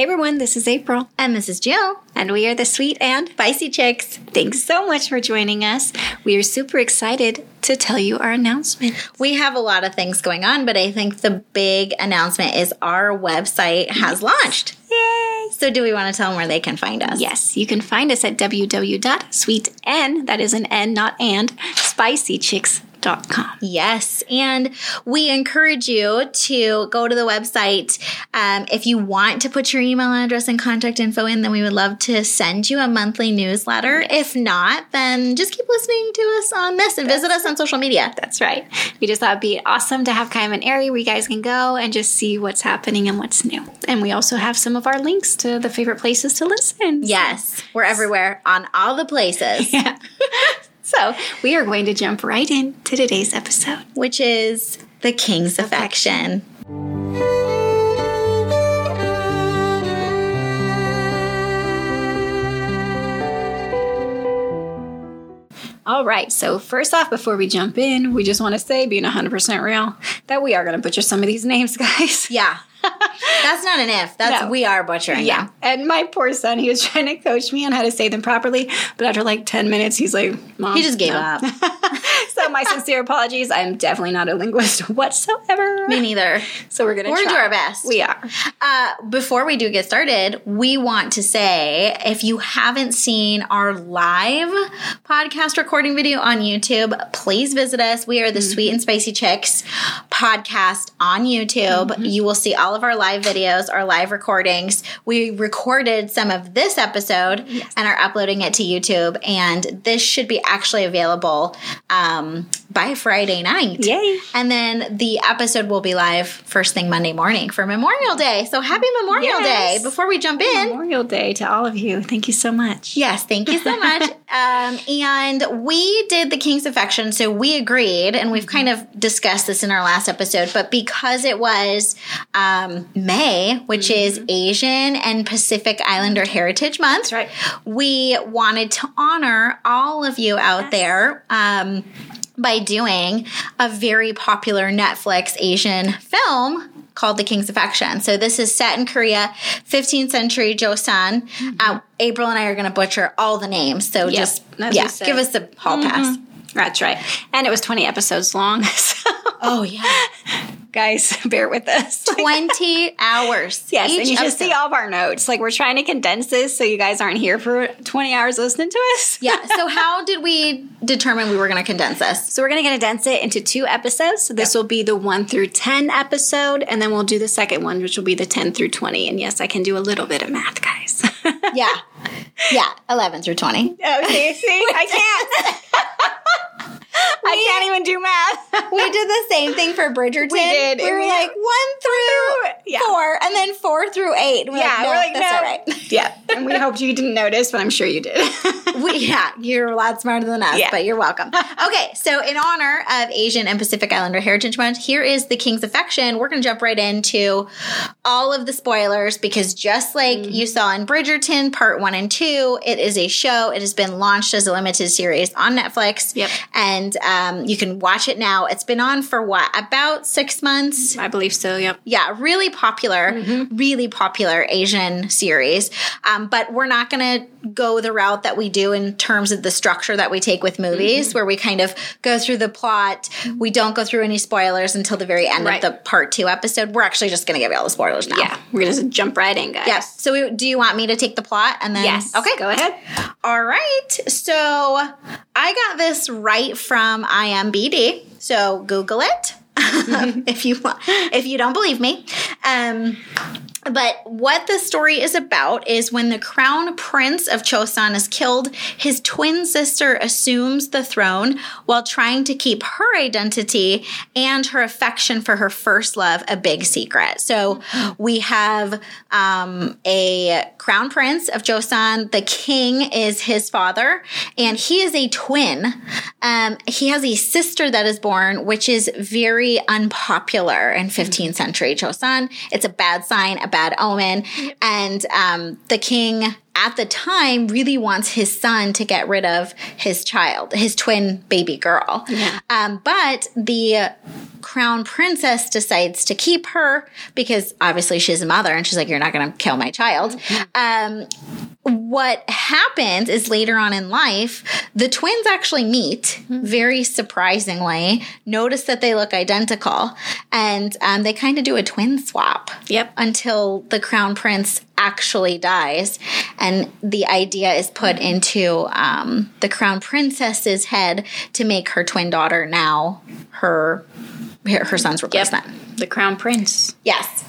Hey everyone, this is April. And this is Jill. And we are the Sweet and Spicy Chicks. Thanks so much for joining us. We are super excited to tell you our announcement. We have a lot of things going on, but I think the big announcement is our website has launched. Yay! So, do we want to tell them where they can find us? Yes, you can find us at www.sweetn, that is an N, not and, spicychicks.com. Yes. And we encourage you to go to the website. Um, if you want to put your email address and contact info in, then we would love to send you a monthly newsletter. If not, then just keep listening to us on this and visit us on social media. That's right. We just thought it'd be awesome to have kind of an area where you guys can go and just see what's happening and what's new. And we also have some of our links to the favorite places to listen. Yes. We're everywhere on all the places. Yeah. So we are going to jump right into today's episode, which is the King's Affection. All right, so first off, before we jump in, we just want to say, being 100% real, that we are going to butcher some of these names, guys. Yeah. That's not an if. That's no. we are butchering. Yeah. Them. And my poor son, he was trying to coach me on how to say them properly, but after like 10 minutes, he's like, Mom. He just gave no. up. so my sincere apologies. I'm definitely not a linguist whatsoever. Me neither. So we're gonna we're gonna do our best. We are. Uh, before we do get started, we want to say if you haven't seen our live podcast recording video on YouTube, please visit us. We are the mm-hmm. Sweet and Spicy Chicks podcast on YouTube. Mm-hmm. You will see all of our live videos, our live recordings. We recorded some of this episode yes. and are uploading it to YouTube. And this should be actually available um, by Friday night. Yay. And then the episode will be live first thing Monday morning for Memorial Day. So happy Memorial yes. Day. Before we jump in, Memorial Day to all of you. Thank you so much. Yes, thank you so much. um, and we did the King's Affection. So we agreed, and we've kind of discussed this in our last episode, but because it was um, May, which mm-hmm. is Asian and Pacific Islander Heritage Month, right. we wanted to honor all of you out yes. there. Um, by doing a very popular Netflix Asian film called The King's Affection. So this is set in Korea, 15th century Joseon. Mm-hmm. Uh, April and I are going to butcher all the names. So yep, just yeah, give us the hall mm-hmm. pass. That's right. And it was 20 episodes long. So. Oh, yeah. Guys, bear with us. 20 hours. Yes, and you should see all of our notes. Like, we're trying to condense this so you guys aren't here for 20 hours listening to us. yeah. So, how did we determine we were going to condense this? So, we're going to condense it into two episodes. So, this yep. will be the 1 through 10 episode, and then we'll do the second one, which will be the 10 through 20. And yes, I can do a little bit of math, guys. yeah. Yeah. 11 through 20. Oh, see, see? I can't. I can't even do math. we did the same thing for Bridgerton. We did. We were like one through yeah. four, and then four through eight. We're yeah, like, no, we're like, that's no. all right. Yeah, and we hoped you didn't notice, but I'm sure you did. we, yeah, you're a lot smarter than us, yeah. but you're welcome. Okay, so in honor of Asian and Pacific Islander Heritage Month, here is the King's Affection. We're going to jump right into all of the spoilers because just like mm-hmm. you saw in Bridgerton, part one and two, it is a show. It has been launched as a limited series on Netflix. Yep. And um, you can watch it now. It's been on for what, about six months? I believe so, yep. Yeah, really popular, mm-hmm. really popular Asian series. Um, but we're not going to go the route that we do in terms of the structure that we take with movies, mm-hmm. where we kind of go through the plot. We don't go through any spoilers until the very end right. of the part two episode. We're actually just going to give you all the spoilers now. Yeah, we're going to jump right in, guys. Yes. So, we, do you want me to take the plot and then? Yes. Okay, go ahead. All right. So, I got this right from IMBD. So, Google it. if you want, if you don't believe me. Um, but what the story is about is when the crown prince of Chosun is killed, his twin sister assumes the throne while trying to keep her identity and her affection for her first love a big secret. So we have um, a crown prince of Joseon. The king is his father, and he is a twin. Um, he has a sister that is born, which is very unpopular in 15th century Joseon. It's a bad sign bad omen. And um, the king at the time really wants his son to get rid of his child, his twin baby girl. Yeah. Um, but the crown princess decides to keep her because obviously she's a mother and she's like, You're not going to kill my child. Um, what happens is later on in life, the twins actually meet very surprisingly, notice that they look identical, and um, they kind of do a twin swap Yep. until the crown prince actually dies. And the idea is put into um, the crown princess's head to make her twin daughter now her her, son's replacement. The crown prince. Yes,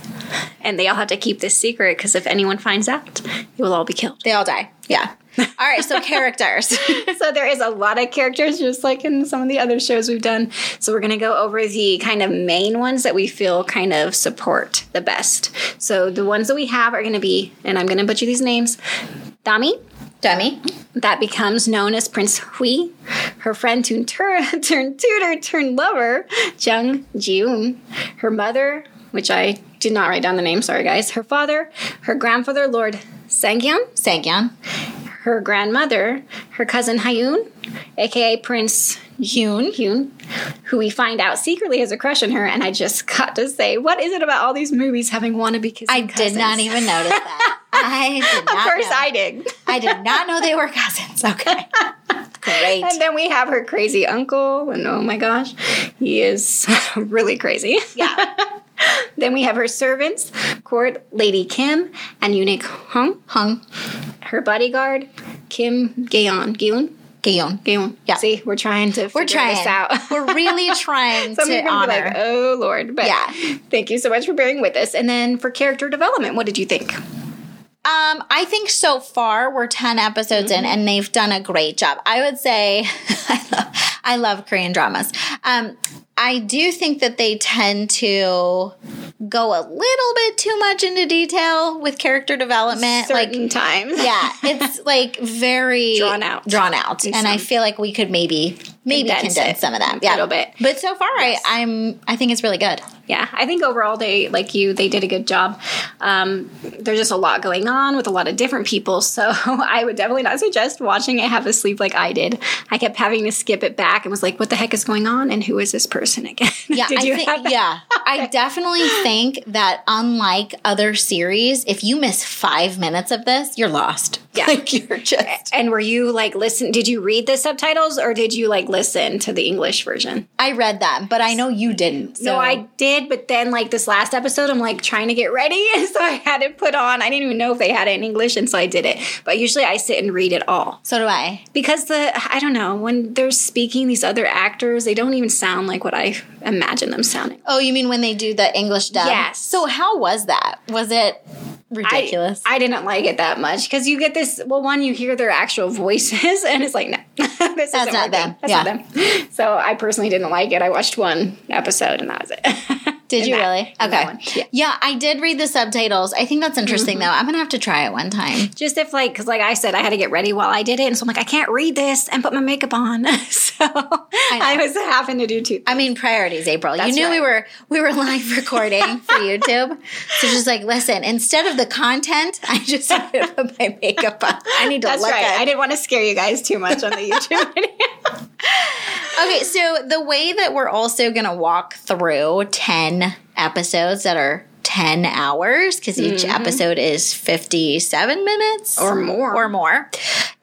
And they all have to keep this secret because if anyone finds out, they will all be killed. they all die. Yeah. All right, so characters. so there is a lot of characters just like in some of the other shows we've done. So we're going to go over the kind of main ones that we feel kind of support the best. So the ones that we have are going to be and i'm going to butcher these names dami. Dummy. that becomes known as prince hui. Her friend turned tur- turned tutor turned lover jung jiun her mother which i did not write down the name sorry guys. Her father her grandfather lord sangyeon Sangyeon. Her grandmother, her cousin Hyun, aka Prince Hyun. Hyun, who we find out secretly has a crush on her. And I just got to say, what is it about all these movies having wannabe kissing I did not even notice that. I did not. Of course, know. I did. I did not know they were cousins. Okay. Great. And then we have her crazy uncle, and oh my gosh, he is really crazy. Yeah. then we have her servants, court Lady Kim and eunuch Hung, Hung. her bodyguard Kim Gaeon, Gaeon, Gayon. Gaeon. Yeah. See, we're trying to We're trying. this out. We're really trying Some to honor. like, oh Lord. But Yeah. thank you so much for bearing with us. And then for character development, what did you think? Um, I think so far we're 10 episodes in and they've done a great job. I would say I love, I love Korean dramas. Um, I do think that they tend to go a little bit too much into detail with character development. Certain like times. yeah, it's like very Drawn out. Drawn out. And I feel like we could maybe maybe Condense condense, some of that. a little bit. But so far Yes. I, I'm I think it's really good. Yeah, I think overall they like you. They did a good job. Um, there's just a lot going on with a lot of different people, so I would definitely not suggest watching it half asleep like I did. I kept having to skip it back and was like, "What the heck is going on?" And who is this person again? Yeah, did I think, yeah. I definitely think that unlike other series, if you miss five minutes of this, you're lost. Yeah. like you're just. And were you like listen? Did you read the subtitles or did you like listen to the English version? I read them, but I know you didn't. So No, I did, but then like this last episode, I'm like trying to get ready, so I had it put on. I didn't even know if they had it in English, and so I did it. But usually I sit and read it all So do I. because the I don't know when they're speaking these other actors, they don't even sound like what I imagine them sounding. Oh, you mean when they do the English dub? Yes. So how was that? Was it ridiculous? I, I didn't like it that much because you get this. Well, one, you hear their actual voices, and it's like, no, this isn't them. That's Yeah. not them. So I personally didn't like it. I watched one episode, and that was it. Did you that- really? Okay. Yeah. Yeah, I did read the subtitles. I think that's interesting mm-hmm. though. I'm gonna have to try it one time. just if like because like i said i had to get ready while i did it and so i'm like i can't read this and put my makeup on so I, was having to do two I mean, priorities, April. That's you knew we were we were live recording for YouTube, so just like listen. Instead of the content, I just had to put my makeup on. I need to that's look right i didn't want to scare you guys too much on the youtube video Okay, so the way that we're also going to walk through 10 episodes that are 10 hours, because each episode is 57 minutes Or more. or more,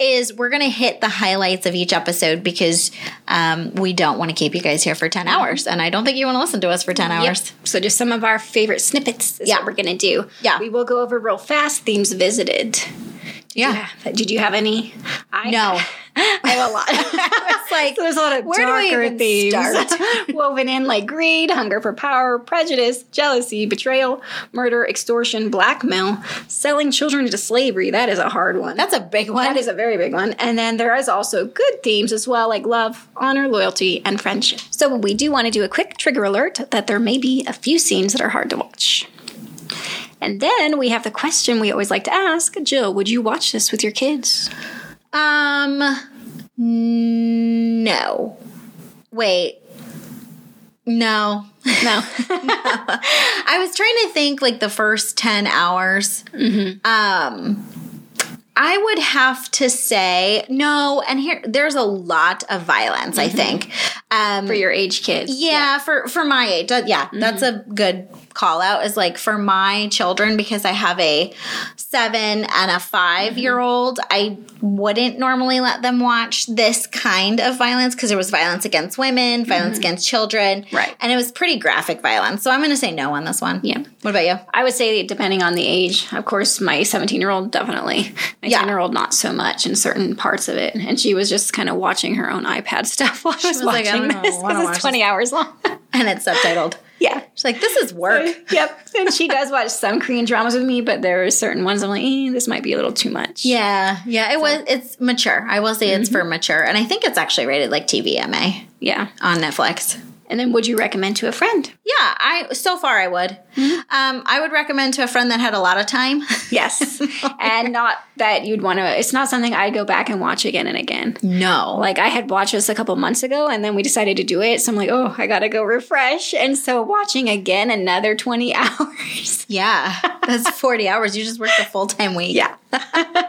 is we're going to hit the highlights of each episode because um, we don't want to keep you guys here for 10 hours. And I don't think you want to listen to us for 10 hours. so just some of our favorite snippets is Yeah. what we're gonna do Yeah. we will go over real fast themes visited did Yeah. did you have any I, No. I have a lot It's like, So there's a lot of Where do we darker even themes start? woven in, like greed, hunger for power, prejudice, jealousy, betrayal, murder, extortion, blackmail, selling children into slavery. That is a hard one. that's a big one. that is a very big one. And then there is also good themes as well, like love, honor, loyalty, and friendship. So we do want to do a quick trigger alert that there may be a few scenes that are hard to watch. And then we have the question we always like to ask Jill, would you watch this with your kids? Um, no. Wait. No. No. I was trying to think like the first 10 hours. Mm-hmm. Um, I would have to say no. And here, there's a lot of violence, I think. Um, For your age kids. yeah, for for my age, yeah, that's a good call out. Is like for my children because I have a seven and a five year old. Mm-hmm. I wouldn't normally let them watch this kind of violence because there was violence against women, violence mm-hmm. against children, Right. And it was pretty graphic violence. So I'm going to say no on this one. Yeah. What about you? I would say depending on the age. Of course, my 17 year old definitely. My Yeah. 10 year old not so much in certain parts of it. And she was just kind of watching her own iPad stuff while I was, was like, I watching don't know, this. I wanna This 20 hours long. And it's subtitled. Yeah. She's like, this is work. Yep. And she does watch some Korean dramas with me, but there are certain ones I'm like, eh, this might be a little too much. Yeah, yeah, it was. It's mature. I will say it's for Mm-hmm. mature, and I think it's actually rated like TVMA Yeah. on Netflix. And then would you recommend to a friend? Yeah, I so far I would. Mm-hmm. Um, I would recommend to a friend that had a lot of time. Yes. and not that you'd want to, it's not something I'd go back and watch again and again. No, Like I had watched this a couple months ago and then we decided to do it. So I'm like, oh, I got to go refresh. And so watching again another 20 hours. yeah, that's forty hours. You just worked a full time week. Yeah.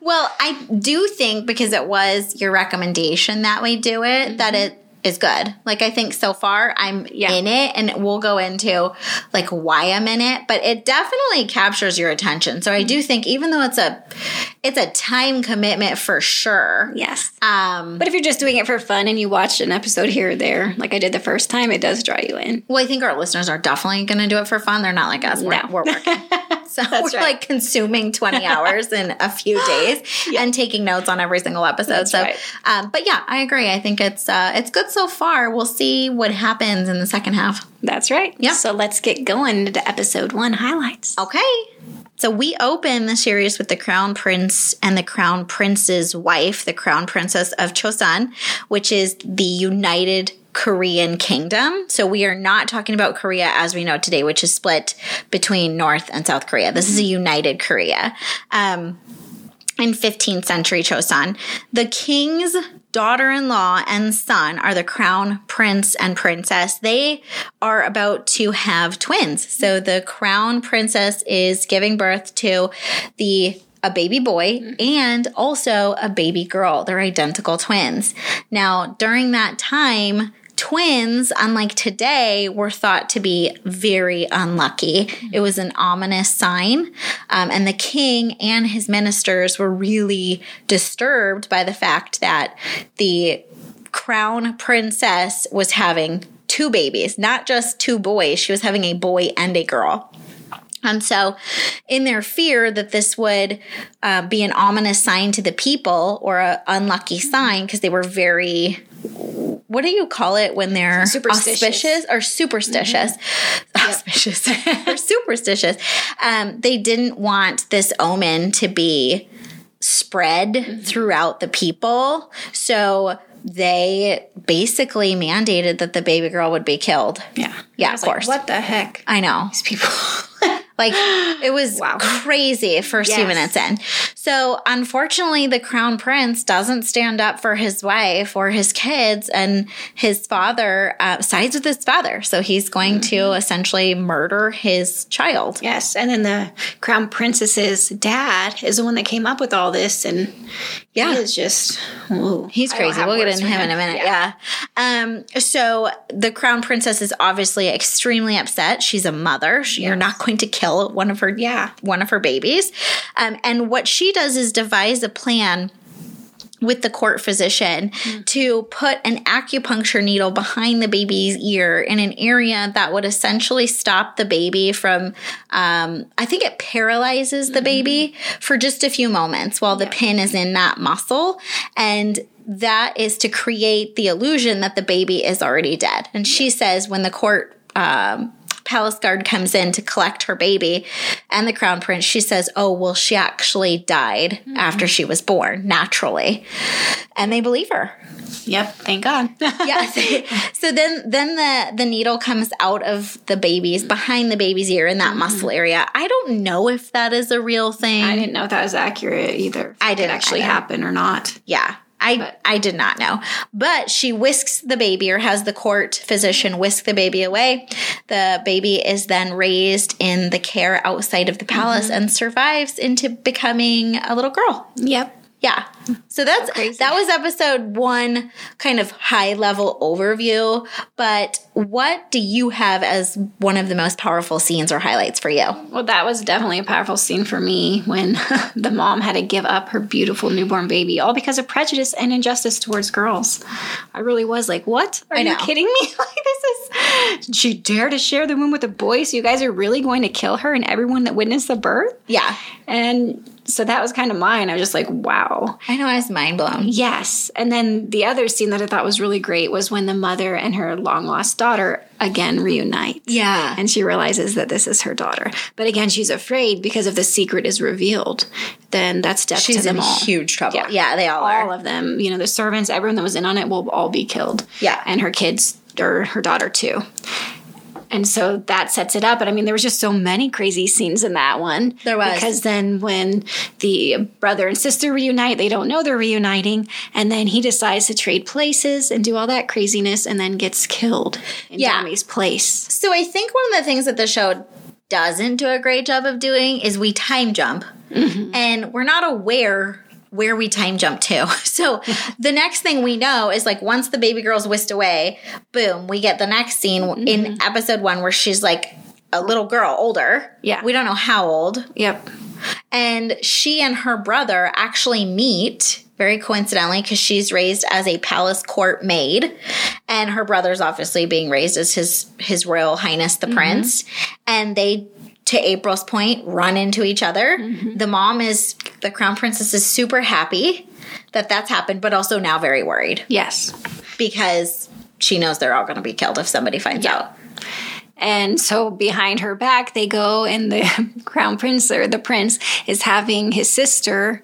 Well, I do think because it was your recommendation that we do it, that it is good. Like I think so far I'm Yeah. in it and we'll go into like why I'm in it, but it definitely captures your attention. So I do think even though it's a it's a time commitment for sure. Yes. Um But if you're just doing it for fun and you watch an episode here or there, like I did the first time, it does draw you in. well, I think our listeners are definitely going to do it for fun. They're not like us. We're, No. we're working. So we're right. like consuming 20 hours in a few days and taking notes on every single episode. That's so, right. um, but yeah, I agree. I think it's uh, it's good so far. We'll see what happens in the second half. That's right. Yeah. So let's get going into episode one highlights. Okay. So we open the series with the crown prince and the crown prince's wife, the crown princess of Chosun, which is the United Korean kingdom. So we are not talking about Korea as we know today, which is split between North and South Korea. This is a united Korea. Um, in 15th century Chosun. The king's daughter in law and son are the crown prince and princess. They are about to have twins. So the crown princess is giving birth to the a baby boy and also a baby girl. They're identical twins. Now, during that time, twins, unlike today, were thought to be very unlucky. It was an ominous sign. Um, and the king and his ministers were really disturbed by the fact that the crown princess was having two babies, not just two boys. She was having a boy and a girl. And so, in their fear that this would uh, be an ominous sign to the people or an unlucky sign, because they were very, what do you call it when they're auspicious or superstitious? Auspicious or superstitious. Um, they didn't want this omen to be spread throughout the people. So, they basically mandated that the baby girl would be killed. Yeah. Yeah, of like, course. what the heck? I know. These people. Like it was Wow. crazy first few minutes in. So unfortunately the crown prince doesn't stand up for his wife or his kids and his father uh, sides with his father. So he's going Mm-hmm. to essentially murder his child. yes. And then the crown princess's dad is the one that came up with all this. And Yeah. he is just, whoa. He's crazy. We'll get into for him in a minute. Yeah. Um, so the crown princess is obviously extremely upset. She's a mother. She, You're not going to kill one of her Yeah. one of her babies. Um, and what she does is devise a plan with the court physician to put an acupuncture needle behind the baby's ear in an area that would essentially stop the baby from um, i think it paralyzes the baby for just a few moments while the pin is in that muscle. And that is to create the illusion that the baby is already dead. And she says when the court um, palace guard comes in to collect her baby and the crown prince she says oh well she actually died mm-hmm. after she was born naturally and they believe her Yep. Thank God. yeah so then then the the needle comes out of the baby's behind the baby's ear in that mm-hmm. muscle area i don't know if that is a real thing I didn't know if that was accurate either. I didn't actually either. happen or not. yeah I But- I did not know. But she whisks the baby or has the court physician whisk the baby away. The baby is then raised in the care outside of the palace Mm-hmm. and survives into becoming a little girl. Yep. Yeah. So that's crazy. that was episode 1 kind of high level overview, but what do you have as one of the most powerful scenes or highlights for you? Well, that was definitely a powerful scene for me when the mom had to give up her beautiful newborn baby, all because of prejudice and injustice towards girls. I really was like, "What? Are you kidding me? like this is she dare to share the womb with a boy? So you guys are really going to kill her and everyone that witnessed the birth?" Yeah. And so that was kind of mine. I was just like, "Wow." I know I was mind blown. Yes. And then the other scene that I thought was really great was when the mother and her long lost daughter again reunite. Yeah. And she realizes that this is her daughter. But again, she's afraid because if the secret is revealed, then that's death to She's them in all. huge trouble. Yeah. Yeah, they all, All are. All of them, you know, the servants, everyone that was in on it will all be killed. Yeah. And her kids, or her daughter too. And so that sets it up. But I mean, there was just so many crazy scenes in that one. There was. Because then when the brother and sister reunite, they don't know they're reuniting. And then he decides to trade places and do all that craziness and then gets killed in Yeah. Dami's place. So I think one of the things that the show doesn't do a great job of doing is we time jump, mm-hmm. and we're not aware where we time jump to. So the next thing we know is like once the baby girl's whisked away, boom, we get the next scene mm-hmm. in episode one where she's like a little girl, older. Yeah. we don't know how old, Yep. and she and her brother actually meet very coincidentally because she's raised as a palace court maid and her brother's obviously being raised as his his royal highness the mm-hmm. prince and they to april's point run into each other. Mm-hmm. The mom is the crown princess is super happy that that's happened but also now very worried. Yes. because she knows they're all going to be killed if somebody finds out. And so behind her back, they go, and the crown prince or the prince is having his sister,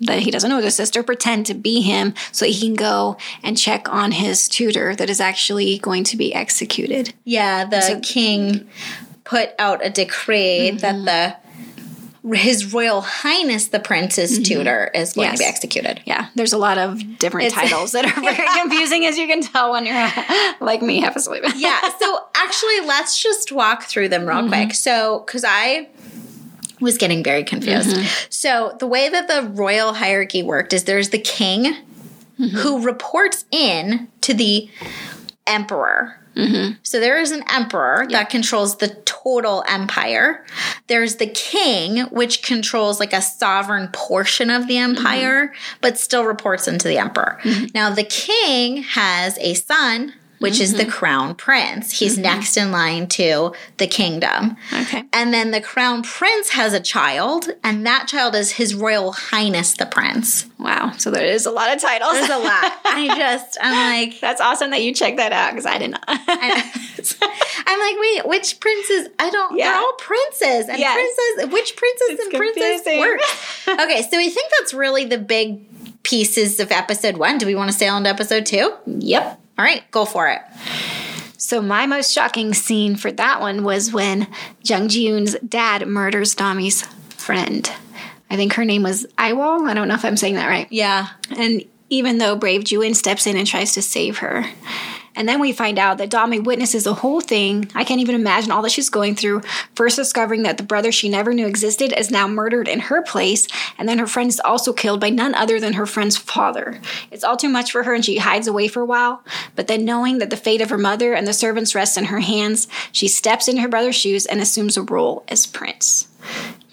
that he doesn't know a sister, pretend to be him so he can go and check on his tutor that is actually going to be executed. Yeah, the king put out a decree that mm-hmm. the his royal highness the prince's mm-hmm. tutor is going to be executed. Yeah, there's a lot of different It's- titles that are very confusing, as you can tell when you're like me, half asleep. Yeah, so actually let's just walk through them real quick. Mm-hmm. So cuz I was getting very confused. So the way that the royal hierarchy worked is there's the king who reports in to the emperor. Mm-hmm. So there is an emperor that controls the total empire. There's the king, which controls like a sovereign portion of the mm-hmm. empire, but still reports into the emperor. Mm-hmm. Now, the king has a son, which is the mm-hmm. crown prince. He's mm-hmm. next in line to the kingdom. Okay. And then the crown prince has a child, and that child is his royal highness, the prince. Wow. So there is a lot of titles. There's a lot. I just, I'm like, That's awesome that you checked that out because I did not. I'm like, wait, which princes? I don't. Yeah. They're all princes and Yes. princess. Which princes It's and princess confusing. work? okay, so we think that's really the big pieces of episode one. Do we want to sail into episode two? yep. All right, go for it. So my most shocking scene for that one was when Jung Ji-yoon's dad murders Dami's friend. I think her name was Iwal. I don't know if I'm saying that right. Yeah. And even though Brave Juin steps in and tries to save her. And then we find out that Dami witnesses the whole thing. I can't even imagine all that she's going through. First discovering that the brother she never knew existed is now murdered in her place, and then her friend is also killed by none other than her friend's father. It's all too much for her and she hides away for a while. But then knowing that the fate of her mother and the servants rests in her hands, she steps into her brother's shoes and assumes a role as prince.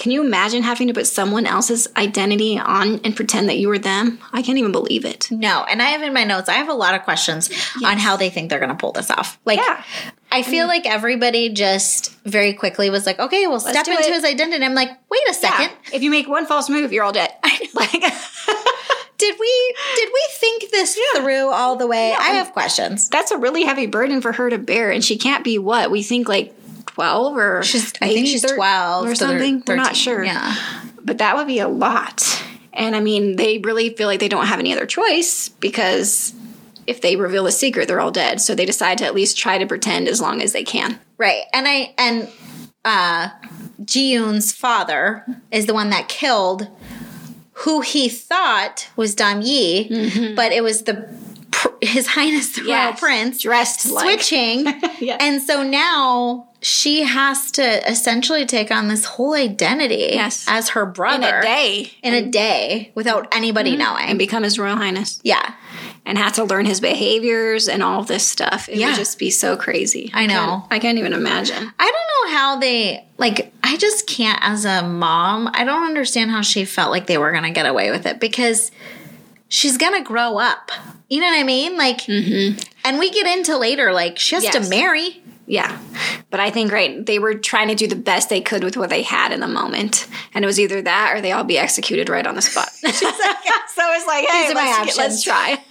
Can you imagine having to put someone else's identity on and pretend that you were them? I can't even believe it. No, and I have in my notes. I have a lot of questions on how they think they're going to pull this off. Like, Yeah. I feel like everybody just very quickly was like, "Okay, we'll step into it. his identity." I'm like, "Wait a second. If you make one false move, you're all dead. Like, Did we did we think this through all the way?" I have questions. that's a really heavy burden for her to bear, and she can't be what we think like twelve or She's, I think she's 12 or something. We're not sure. Yeah. but that would be a lot. And I mean, they really feel like they don't have any other choice because if they reveal a secret, they're all dead. So they decide to at least try to pretend as long as they can. Right. And I and uh Ji-yoon's father is the one that killed who he thought was Dami, but it was the His Highness the Royal Prince dressed like- switching, Yes. and so now she has to essentially take on this whole identity Yes. as her brother in a day in a day without anybody mm-hmm. knowing. and become his royal highness yeah, and have to learn his behaviors and all this stuff. It Yeah. would just be so crazy. I know. can't- I can't even imagine. I don't know how they like. I just can't as a mom. I don't understand how she felt like they were gonna get away with it because she's gonna grow up. You know what I mean? Like, mm-hmm. and we get into later. Like, she has to marry. Yeah. But I think, right, they were trying to do the best they could with what they had in the moment. And it was either that or they all be executed right on the spot. so it's like, hey, These are my let's, options. let's try.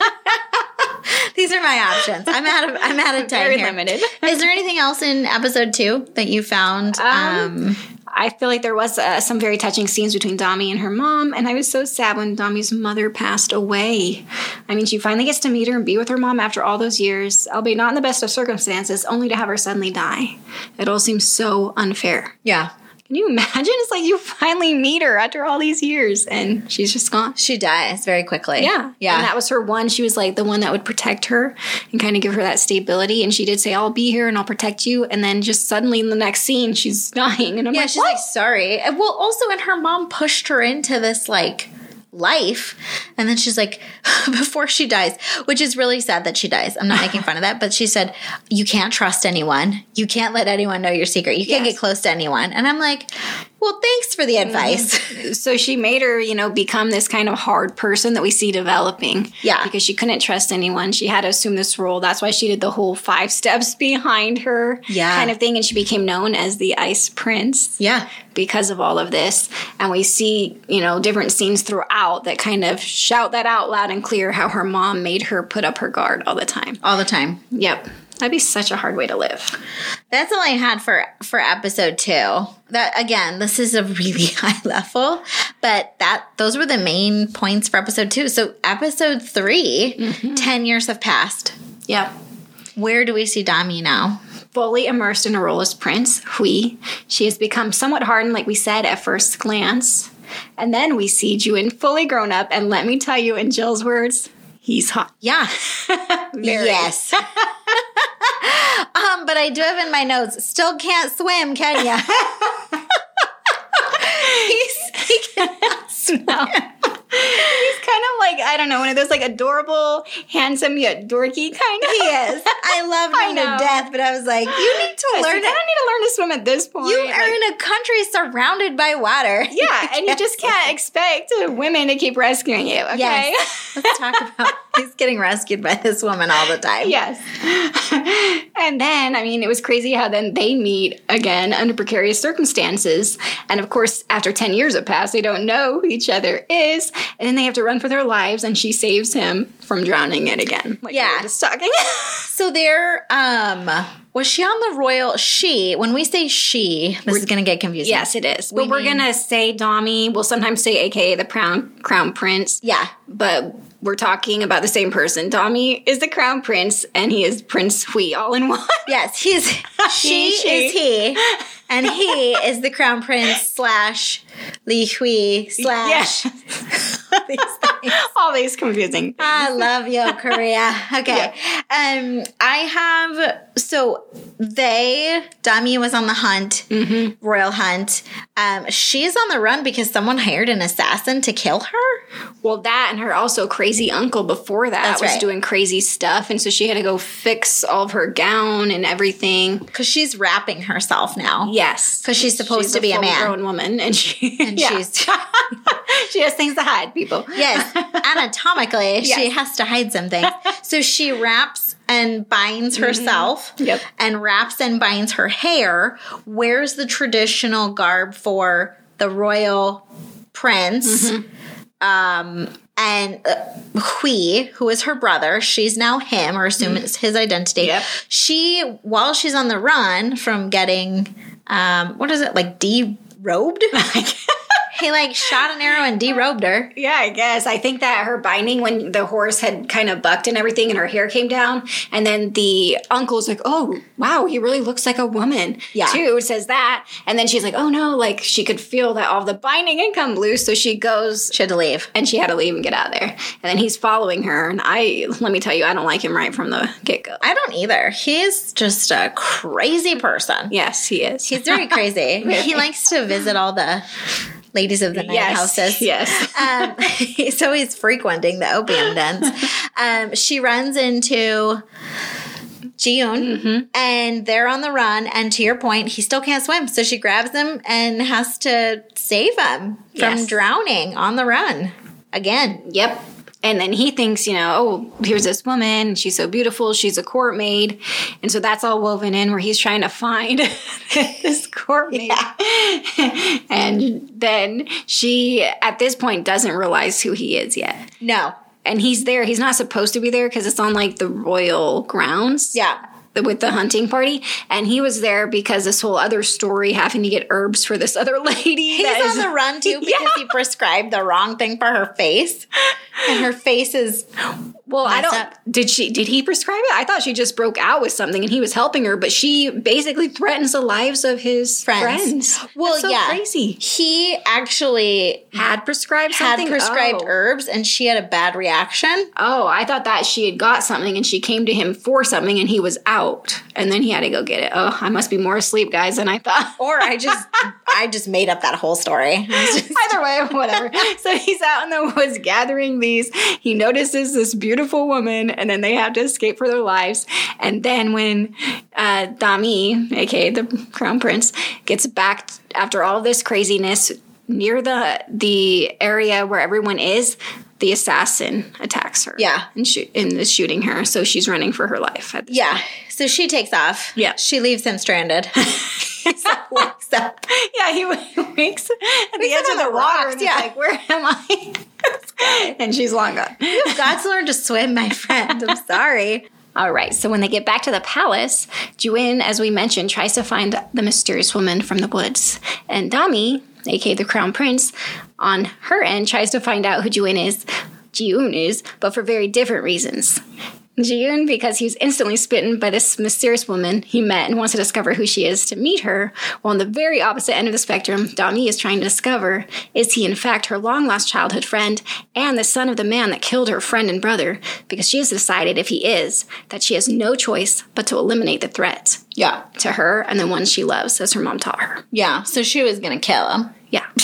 These are my options. I'm out of. I'm out of time Very here. limited. Is there anything else in episode two that you found? Um, I feel like there was uh, some very touching scenes between Dami and her mom, and I was so sad when Dami's mother passed away. I mean, she finally gets to meet her and be with her mom after all those years, albeit not in the best of circumstances, only to have her suddenly die. It all seems so unfair. yeah, Can you imagine? It's like you finally meet her after all these years, and she's just gone. she dies very quickly. Yeah. yeah. And that was her one. She was like the one that would protect her and kind of give her that stability. And she did say, I'll be here and I'll protect you. And then just suddenly in the next scene, she's dying. And I'm Yeah, like, she's what? like sorry. Well, also, and her mom pushed her into this like life, and then she's like, before she dies, which is really sad that she dies. I'm not making fun of that, but she said, "You can't trust anyone. You can't let anyone know your secret. You can't Yes. get close to anyone." And I'm like, "Well, thanks for the mm-hmm. advice." so she made her, you know, become this kind of hard person that we see developing. Yeah. Because she couldn't trust anyone. She had to assume this role. That's why she did the whole five steps behind her Yeah. kind of thing. And she became known as the Ice Prince. yeah, because of all of this. And we see, you know, different scenes throughout that kind of shout that out loud and clear how her mom made her put up her guard all the time. all the time. Yep. That'd be such a hard way to live. That's all I had for for episode two. That again, this is a really high level, but that those were the main points for episode two. So episode 3 mm-hmm. 10 years have passed. Yep. Where do we see Dami now? Fully immersed in her role as Prince Hui, she has become somewhat hardened, like we said at first glance. And then we see Juin fully grown up, and let me tell you, in Jill's words, he's hot. Yeah. Yes. um, but I do have in my notes, still can't swim, can ya? He's he cannot swim. He's kind of like, I don't know, one of those like adorable, handsome yet dorky kind of. He is. I love him I to death, but I was like, you need to learn you kind of need to learn to swim at this point. You Like, are in a country surrounded by water. yeah, and you just can't expect women to keep rescuing you. Okay. Yes. Let's talk about he's getting rescued by this woman all the time. Yes. and then, I mean, it was crazy how then they meet again under precarious circumstances. And of course, after 10 years have passed, they don't know who each other is. And then they have to run for their lives, and she saves him from drowning it again. Like we Yeah. were just talking. So there, um, was she on the royal? She, when we say she, this is going to get confusing. yes, it is. We But we're going to say Dami. We'll sometimes say AKA the crown, crown prince. Yeah. But we're talking about the same person. Dami is the crown prince, and he is Prince Hui all in one. Yes, he's she, she. is he, and he is the crown prince slash Li Hui slash. All these things. Always confusing. I love you, Korea. Okay. Um, I have so they Dami was on the hunt, Mm-hmm. royal hunt. Um, she's on the run because someone hired an assassin to kill her. Well, that and her also crazy uncle before that That's was right. doing crazy stuff, and so she had to go fix all of her gown and everything. Because she's wrapping herself now. Yes, 'Cause she's supposed to be a man. grown woman, and she And yeah. she's she has things to hide. People, yes, anatomically, she has to hide something. So she wraps and binds herself Yep. and wraps and binds her hair. Wears the traditional garb for the royal prince. Um, and uh, Hui, who is her brother, she's now him, or assume it's his identity. Yep. She, while she's on the run from getting, um, what is it, like derobed? he like shot an arrow and derobed her. Yeah, I guess. I think that her binding when the horse had kind of bucked and everything and her hair came down. And then the uncle's like, oh, wow, he really looks like a woman. Yeah. Too says that. And then she's like, oh no, like she could feel that all the binding had come loose. So she goes She had to leave. and she had to leave and get out of there. And then he's following her. And I, let me tell you, I don't like him right from the get go. I don't either. He's just a crazy person. Yes, he is. He's very crazy. He likes to visit all the ladies of the night yes, houses. Yes. Um, so he's frequenting the opium dens. Um, she runs into Jiyoon Mm-hmm. and they're on the run. And to your point, he still can't swim. So she grabs him and has to save him from Yes. drowning on the run again. Yep. And then he thinks, you know, oh, here's this woman. She's so beautiful. She's a court maid. And so that's all woven in where he's trying to find this court maid. and then she, at this point, doesn't realize who he is yet. No. And he's there. He's not supposed to be there because it's on like the royal grounds. Yeah. With the hunting party. And he was there because this whole other story having to get herbs for this other lady. He's on is- the run too because Yeah. he prescribed the wrong thing for her face. And her face is Well, I don't. up. Did she? Did he prescribe it? I thought she just broke out with something and he was helping her, but she basically threatens the lives of his Friends. friends. Well, That's so yeah. crazy. he actually Had prescribed had prescribed oh. herbs and she had a bad reaction. Oh, I thought that she had got something and she came to him for something and he was out and then he had to go get it. Oh, I must be more asleep, guys, than I thought. Or I just I just made up that whole story. Just- Either way, whatever. so he's out in the woods gathering these. He notices this beautiful woman, and then they have to escape for their lives. And then when uh, Dami, aka the crown prince, gets back after all this craziness near the the area where everyone is, the assassin attacks her. Yeah. and shoot and is shooting her. So she's running for her life. At this yeah. So she takes off. Yeah. She leaves him stranded. so wakes up. Yeah, he wakes at the Wakes edge of the the water rocks, and he's yeah. like, "Where am I?" and she's long gone. You've got to learn to swim, my friend. I'm sorry. All right, so when they get back to the palace, Juin, as we mentioned, tries to find the mysterious woman from the woods. And Dami, aka the crown prince, on her end tries to find out who Juin is, Jiun is, but for very different reasons. Jiun, because he was instantly smitten by this mysterious woman he met and wants to discover who she is to meet her, while on the very opposite end of the spectrum, Dami is trying to discover is he in fact her long lost childhood friend and the son of the man that killed her friend and brother, because she has decided if he is, that she has no choice but to eliminate the threat Yeah. to her and the one she loves, as her mom taught her. Yeah. So she was gonna kill him. Yeah.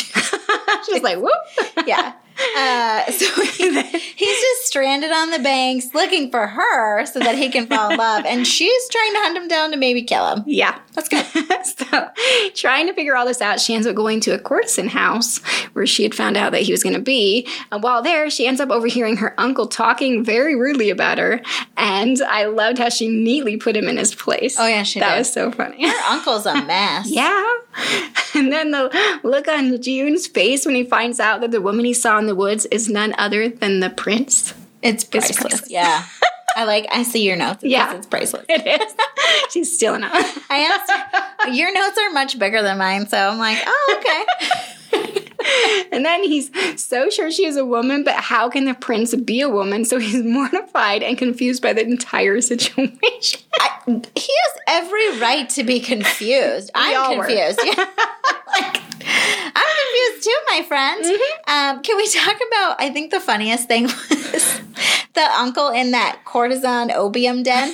She's like, whoop. Yeah. Uh, so he- he's just stranded on the banks looking for her so that he can fall in love. And she's trying to hunt him down to maybe kill him. Yeah. That's good. so, trying to figure all this out, she ends up going to a courtesan house where she had found out that he was going to be. And while there, she ends up overhearing her uncle talking very rudely about her. And I loved how she neatly put him in his place. Oh, yeah, she That did. was so funny. Her uncle's a mess. Yeah. And then the look on June's face when he finds out that the woman he saw in the woods is none other than the prince. It's priceless. priceless. Yeah. I like, I see your notes. It Yeah. It's priceless. It is. She's stealing it. I asked, your notes are much bigger than mine. So I'm like, oh, okay. And then he's so sure she is a woman, but how can the prince be a woman? So he's mortified and confused by the entire situation. I, he has every right to be confused. I'm confused. Like, I'm confused too, my friend. Mm-hmm. Um, can we talk about? I think the funniest thing was the uncle in that courtesan opium den.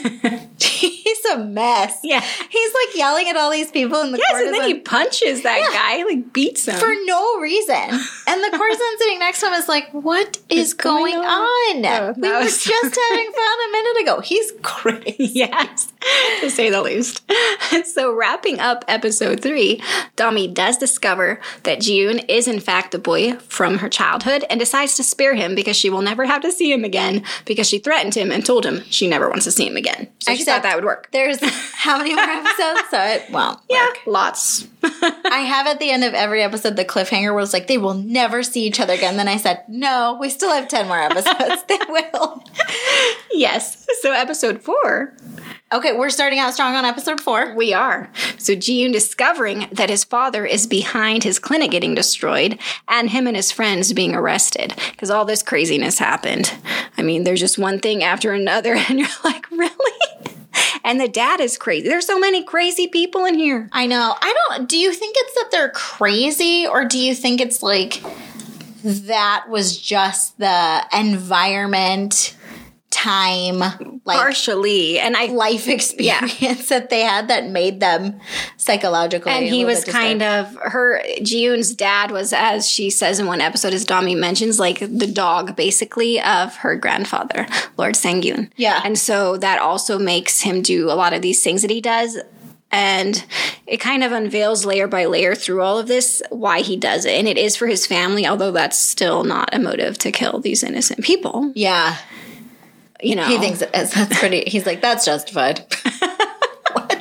He's a mess. Yeah. he's like yelling at all these people in the Yes, and then he punches that Yeah. guy, like beats him. for no reason. And the courtesan sitting next to him is like, "What is going going, on?" on? Oh, we were was- just having fun a minute ago. He's crazy." yes, to say the least. So, wrapping up episode three, Dami does discover that June is in fact the boy from her childhood and decides to spare him because she will never have to see him again because she threatened him and told him she never wants to see him again. So, she thought that would work. There's how many more episodes? So it won't. Yeah, work. lots. I have at the end of every episode the cliffhanger where it's like they will never see each other again. Then I said, no, we still have ten more episodes. they will. yes. So, episode four. Okay, we're starting out strong on episode four. We are. So Ji-yoon discovering that his father is behind his clinic getting destroyed and him and his friends being arrested because all this craziness happened. I mean, there's just one thing after another and you're like, really? And the dad is crazy. There's so many crazy people in here. I know. I don't. Do you think it's that they're crazy, or do you think it's like that was just the environment, time, like Partially. And I life experience that they had that made them psychologically? and he was kind of her Ji-yoon's dad was as she says in one episode as Dami mentions like the dog basically of her grandfather Lord Sangyun Yeah. and so that also makes him do a lot of these things that he does and it kind of unveils layer by layer through all of this why he does it and it is for his family although that's still not a motive to kill these innocent people Yeah, you know he thinks it is. That's pretty. He's like, that's justified.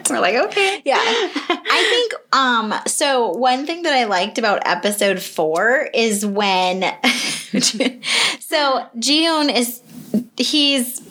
we're like okay Yeah. I think um so one thing that I liked about episode 4 is when so Jiyoon is he's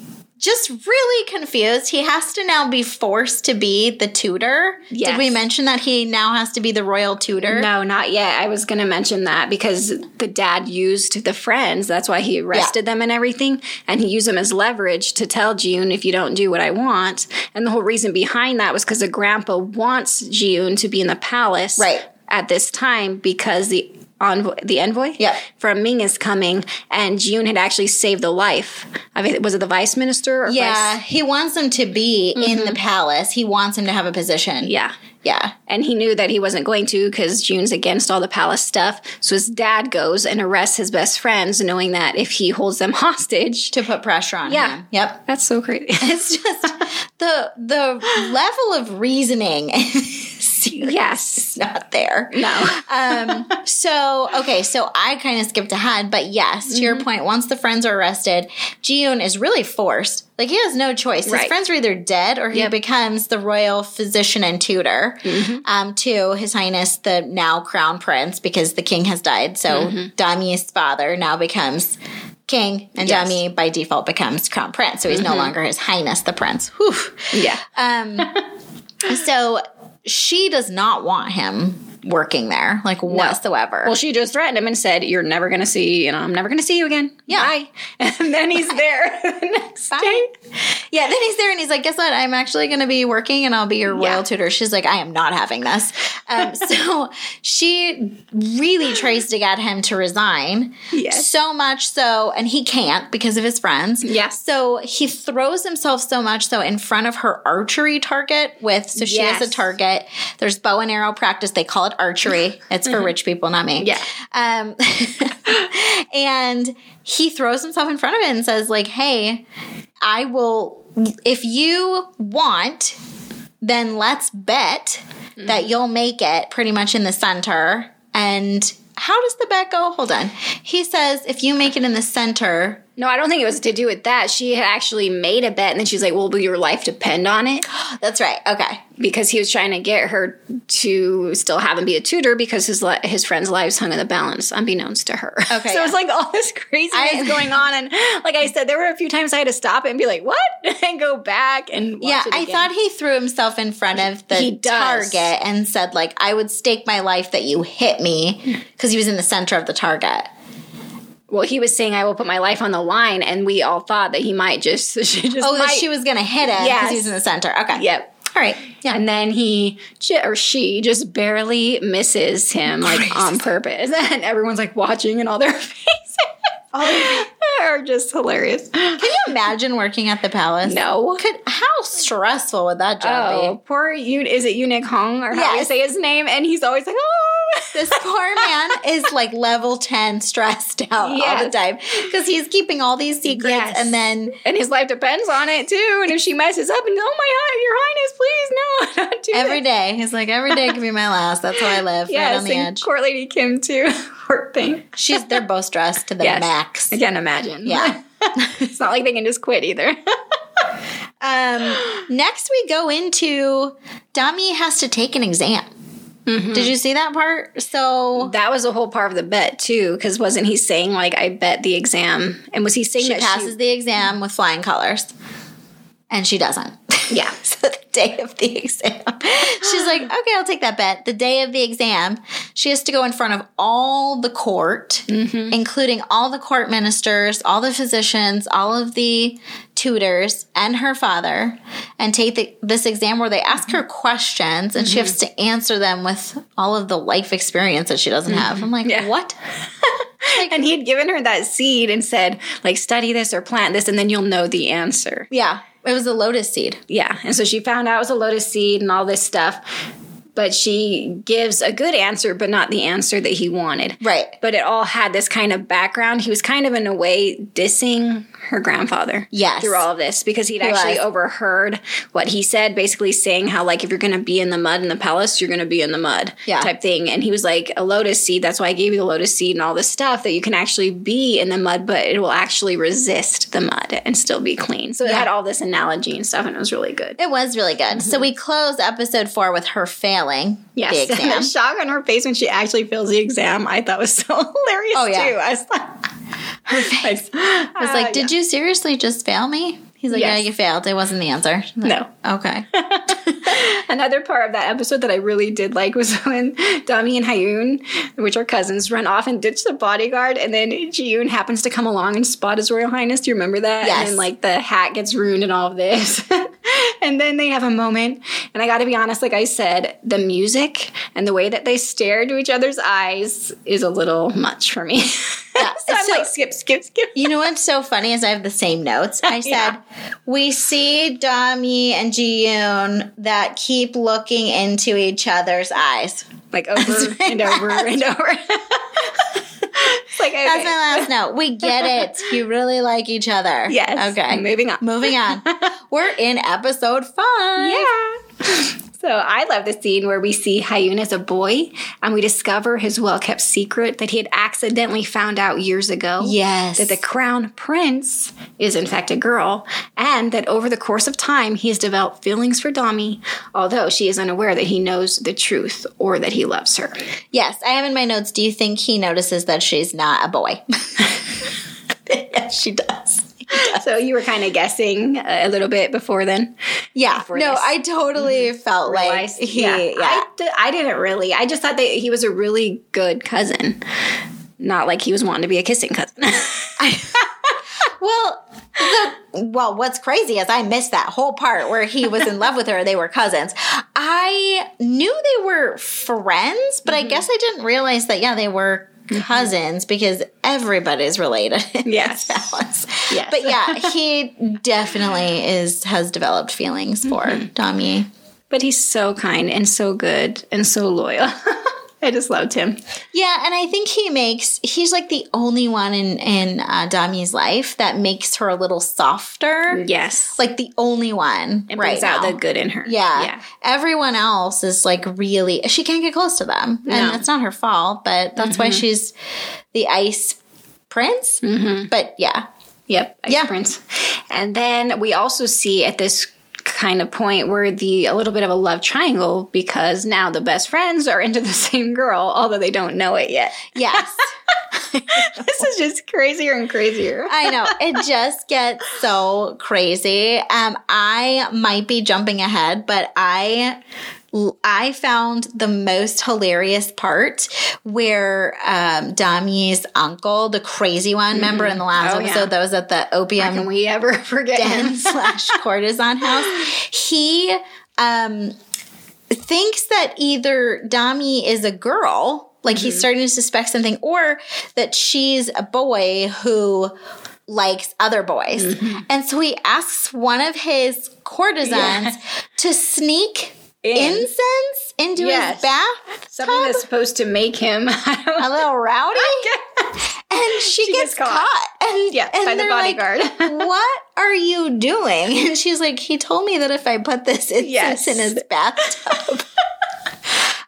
just really confused. He has to now be forced to be the tutor. Yes. Did we mention that he now has to be the royal tutor? No, not yet. I was going to mention that because the dad used the friends. That's why he arrested them and everything. And he used them as leverage to tell June, if you don't do what I want. And the whole reason behind that was because the grandpa wants June to be in the palace Right. at this time because the envoy, the envoy Yep. from Ming is coming. And June had actually saved the life. I mean, was it the vice minister? Or Yeah, Vice? he wants him to be in the mhm. palace. He wants him to have a position. Yeah. Yeah. And he knew that he wasn't going to because June's against all the palace stuff. So his dad goes and arrests his best friends, knowing that if he holds them hostage, To put pressure on him. Yeah. him. Yep. that's so crazy. It's just the the level of reasoning yes. is not there. No. Um, so okay, so I kind of skipped ahead, but yes, to Mm-hmm. your point, once the friends are arrested, Jiyoon is really forced. Like he has no choice. His Right. friends are either dead or he Yep. becomes the royal physician and tutor Mm-hmm. um, to His Highness the now crown prince because the king has died. So Dami's father now becomes king, and Mm-hmm. Yes. Mm-hmm. Dami by default becomes crown prince. So he's no longer His Highness the prince. Whew. Yeah. Um, so she does not want him working there, like whatsoever. Well, she just threatened him and said, "You're never going to see, you know, I'm never going to see you again." Yeah. Bye. And then he's there the next day. yeah, then he's there and he's like, "Guess what? I'm actually going to be working, and I'll be your royal Yeah. tutor." She's like, "I am not having this." Um, so she really tries to get him to resign. Yes. so much so, and he can't because of his friends. Yes. So he throws himself so much so in front of her archery target with. So she has a target. There's bow and arrow practice. They call it archery. It's for rich people, not me. Yeah. Um, and he throws himself in front of it and says, like, hey, I will, if you want, then let's bet that you'll make it pretty much in the center. And how does the bet go? Hold on. He says, if you make it in the center, No, I don't think it was to do with that. She had actually made a bet, and then she's like, "Well, will your life depend on it?" that's right. Okay. Because he was trying to get her to still have him be a tutor because his li- his friends' lives hung in the balance, unbeknownst to her. Okay, so it was like all this craziness I- going on, and like I said, there were a few times I had to stop it and be like, "What?" and go back and watch Yeah, it I thought he threw himself in front of the He target and said, like, I would stake my life that you hit me because he was in the center of the target. Well, he was saying, "I will put my life on the line," and we all thought that he might just, she just Oh, that might. she was going to hit him because Yes. he was in the center. Okay. Yep. All right. Yeah. And then he or she just barely misses him like Crazy. on purpose, and everyone's like watching, and all their faces are just hilarious. Can you imagine working at the palace? No. Could how stressful would that job Oh, be? poor you. Is it Eunuch Hong or how do you say his name? And he's always like, oh. This poor man is like level 10 stressed out all the time because he's keeping all these secrets Yes. and then and his life depends on it too. And if she messes up, and oh my God, Your Highness, please no, don't do every day he's like every day could be my last. That's how I live right on the and edge. Court Lady Kim too. Poor thing. She's they're both stressed to the Yes. max. I can't imagine. Yeah. it's not like they can just quit either. Um, next, we go into Dami has to take an exam. Mm-hmm. Did you see that part? So That was a whole part of the bet too, because wasn't he saying like I bet the exam, and was he saying she passes the exam with flying colors, and she doesn't. Yeah. so the day of the exam, she's like, okay, I'll take that bet. The day of the exam, she has to go in front of all the court, including all the court ministers, all the physicians, all of the tutors, and her father, and take the, this exam where they ask her questions and she has to answer them with all of the life experience that she doesn't have. I'm like, Yeah. what? And he had given her that seed and said, like, study this or plant this, and then you'll know the answer. Yeah, it was a lotus seed. Yeah. And so she found out it was a lotus seed and all this stuff. But she gives a good answer, but not the answer that he wanted. Right. But it all had this kind of background. He was kind of, in a way, dissing her grandfather. Yes. Through all of this because he'd actually was. overheard what he said, basically saying how, like, if you're going to be in the mud in the palace, you're going to be in the mud Yeah. type thing. And he was like, a lotus seed, that's why I gave you the lotus seed and all this stuff that you can actually be in the mud, but it will actually resist the mud and still be clean. So it had all this analogy and stuff, and it was really good. It was really good. So mm-hmm. we close episode four with her failing Yes, the exam. the shock on her face when she actually fails the exam, I thought was so hilarious Oh, yeah. too. I was like, her face. I was like, uh, did you seriously just fail me? He's like, Yes. yeah, you failed. It wasn't the answer. Like, No. Okay. Another part of that episode that I really did like was when Dami and Hyun, which are cousins, run off and ditch the bodyguard, and then Jiyun happens to come along and spot His Royal Highness. Do you remember that? Yes. And then, like the hat gets ruined and all of this. and then they have a moment, and I got to be honest, like I said, the music and the way that they stare into each other's eyes is a little much for me. Yeah, so I'm so- like, skip, skip, skip. You know what's so funny is I have the same notes. I said, Yeah. we see Dami and Ji-yoon that keep looking into each other's eyes. like over and over and over. it's like okay. That's my last note. We get it. You really like each other. yes. Okay. Moving on. Moving on. We're in episode five. Yeah. So I love the scene where we see Hayun as a boy and we discover his well kept secret that he had accidentally found out years ago. Yes. That the crown prince is in fact a girl, and that over the course of time he has developed feelings for Dami, although she is unaware that he knows the truth or that he loves her. Yes, I have in my notes. Do you think he notices that she's not a boy? yes, she does. So you were kind of guessing a little bit before then. Yeah. Before no, this. I totally felt like he. Yeah. I, di- I didn't really. I just thought that he was a really good cousin. Not like he was wanting to be a kissing cousin. well, the, well, what's crazy is I missed that whole part where he was in love with her. They were cousins. I knew they were friends, but Mm-hmm. I guess I didn't realize that. Yeah, they were cousins because everybody's related. Yes. Yes. But yeah, he definitely is has developed feelings for Mm-hmm. Dami. but he's so kind and so good and so loyal. I just loved him. Yeah, and I think he makes he's like the only one in in uh, Dami's life that makes her a little softer. Yes. Like the only one it right brings out now. the good in her. Yeah. Yeah. Everyone else is like really she can't get close to them. No. Mm-hmm. And it's not her fault, but that's why she's the ice prince. Mm-hmm. But yeah. Yep. Ice Yeah. Prince. And then we also see at this kind of point where the a little bit of a love triangle because now the best friends are into the same girl, although they don't know it yet. Yes. this is just crazier and crazier. I know. It just gets so crazy. Um, I might be jumping ahead, but I I found the most hilarious part where um, Dami's uncle, the crazy one, remember in the last Oh, yeah. episode that was at the opium Can we ever forget den slash courtesan house. He um, thinks that either Dami is a girl, like he's starting to suspect something, or that she's a boy who likes other boys. And so he asks one of his courtesans to sneak In. incense into Yes. his bath. Something that's supposed to make him a little rowdy. And she, She gets, gets caught. caught. And, Yeah, and by the they're like, bodyguard. what are you doing? And she's like, he told me that if I put this incense Yes. in his bathtub.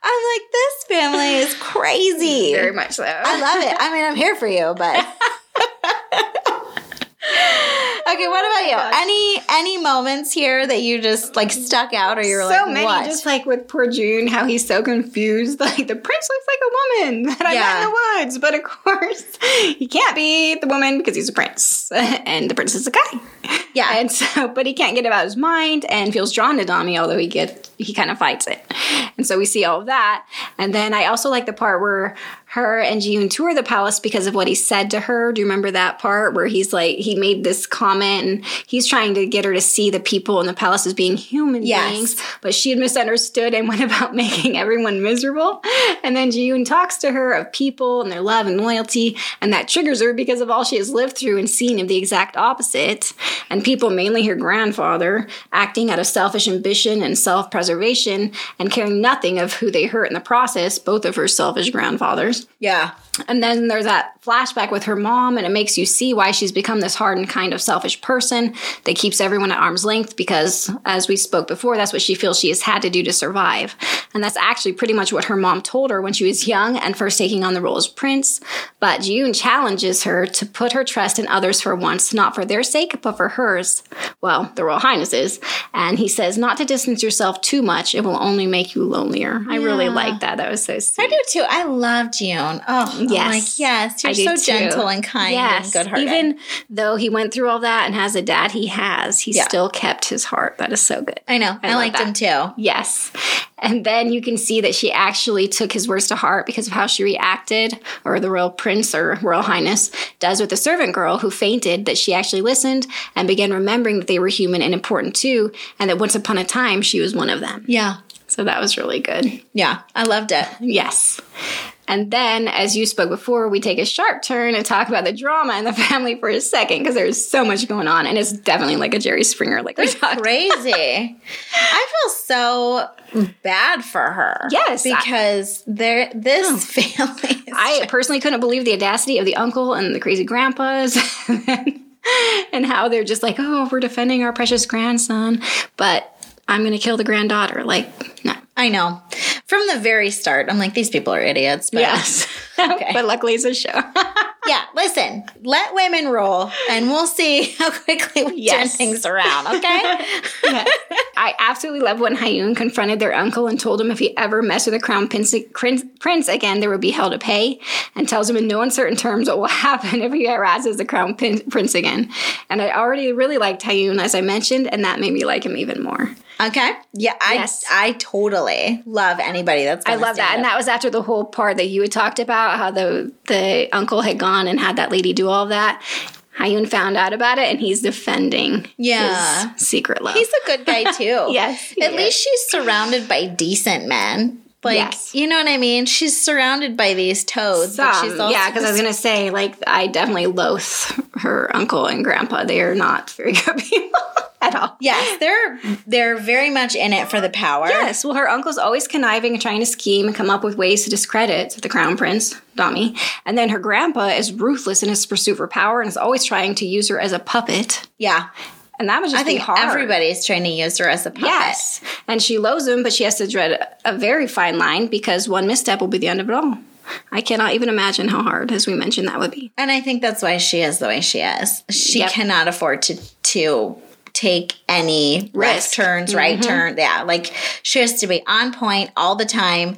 I'm like, this family is crazy. Very much so. I love it. I mean, I'm here for you, but. Okay, what you? Any any moments here that you just like stuck out, or you're so like, so many, what? just like with poor June, how he's so confused. Like the prince looks like a woman that I met in the woods, but of course he can't be the woman because he's a prince, and the prince is a guy. Yeah. and so but he can't get it out of his mind and feels drawn to Dami, although he get he kind of fights it, and so we see all of that. And then I also like the part where her and Jiyun tour the palace because of what he said to her. Do you remember that part where he's like he made this comment and he's trying to get her to see the people in the palace as being human Yes. beings, but she had misunderstood and went about making everyone miserable. And then Jiyun talks to her of people and their love and loyalty, and that triggers her because of all she has lived through and seen of the exact opposite. And people, mainly her grandfather, acting out of selfish ambition and self preservation and caring nothing of who they hurt in the process, both of her selfish grandfathers. yeah, And then there's that flashback with her mom, and it makes you see why she's become this hardened kind of selfish person that keeps everyone at arm's length because, as we spoke before, that's what she feels she has had to do to survive. And that's actually pretty much what her mom told her when she was young and first taking on the role as prince. But June challenges her to put her trust in others for once, not for their sake, but for hers. Well, the Royal Highness's. And he says not to distance yourself too much, it will only make you lonelier. I really like that. That was so sweet. I do too. I love June. Oh, I'm Yes. like yes, you're I so too. gentle and kind and good hearted. Even though he went through all that and has a dad he has, he Yeah. still kept his heart. That is so good. I know. I, love liked that. him too. Yes. And then you can see that she actually took his words to heart because of how she reacted, or the royal prince or royal highness does with the servant girl who fainted, that she actually listened and began remembering that they were human and important too, and that once upon a time she was one of them. Yeah, So that was really good. yeah, I loved it. Yes. And then, as you spoke before, we take a sharp turn and talk about the drama in the family for a second because there's so much going on, and it's definitely like a Jerry Springer, like we talked. Crazy. I feel so bad for her. Yes, I- because there this oh. family. Is I personally couldn't believe the audacity of the uncle and the crazy grandpas, and how they're just like, "Oh, we're defending our precious grandson," but I'm going to kill the granddaughter. Like, no. I know. From the very start, I'm like, these people are idiots. But Yes. Okay. but luckily, it's a show. yeah, listen, let women roll and we'll see how quickly we turn Yes. things around, okay? Yeah. I absolutely love when Hayun confronted their uncle and told him if he ever messed with the crown prince, prince, prince again, there would be hell to pay, and tells him in no uncertain terms what will happen if he harasses the crown prince again. And I already really liked Hayun, as I mentioned, and that made me like him even more. okay. Yeah, I Yes. I totally love anybody that's I love that, stand and that was after the whole part that you had talked about how the the uncle had gone and had that lady do all that. Hayun found out about it, and he's defending Yeah. his secret love. He's a good guy too. Yes, At is. least she's surrounded by decent men. Like, Yes. you know what I mean? She's surrounded by these toads. Some, she's also yeah, because I was gonna say, like, I definitely loathe her uncle and grandpa. They are not very good people at all. Yes, they're they're very much in it for the power. Yes, well, her uncle's always conniving and trying to scheme and come up with ways to discredit the crown prince, Dami. And then her grandpa is ruthless in his pursuit for power and is always trying to use her as a puppet. Yeah. And that would just I think hard. everybody's trying to use her as a puppet. Yes. And she loathes him, but she has to dread a very fine line because one misstep will be the end of it all. I cannot even imagine how hard, as we mentioned, that would be. And I think that's why she is the way she is. She Yep. cannot afford to to take any left Risk. turns, right mm-hmm. turn. Yeah, like she has to be on point all the time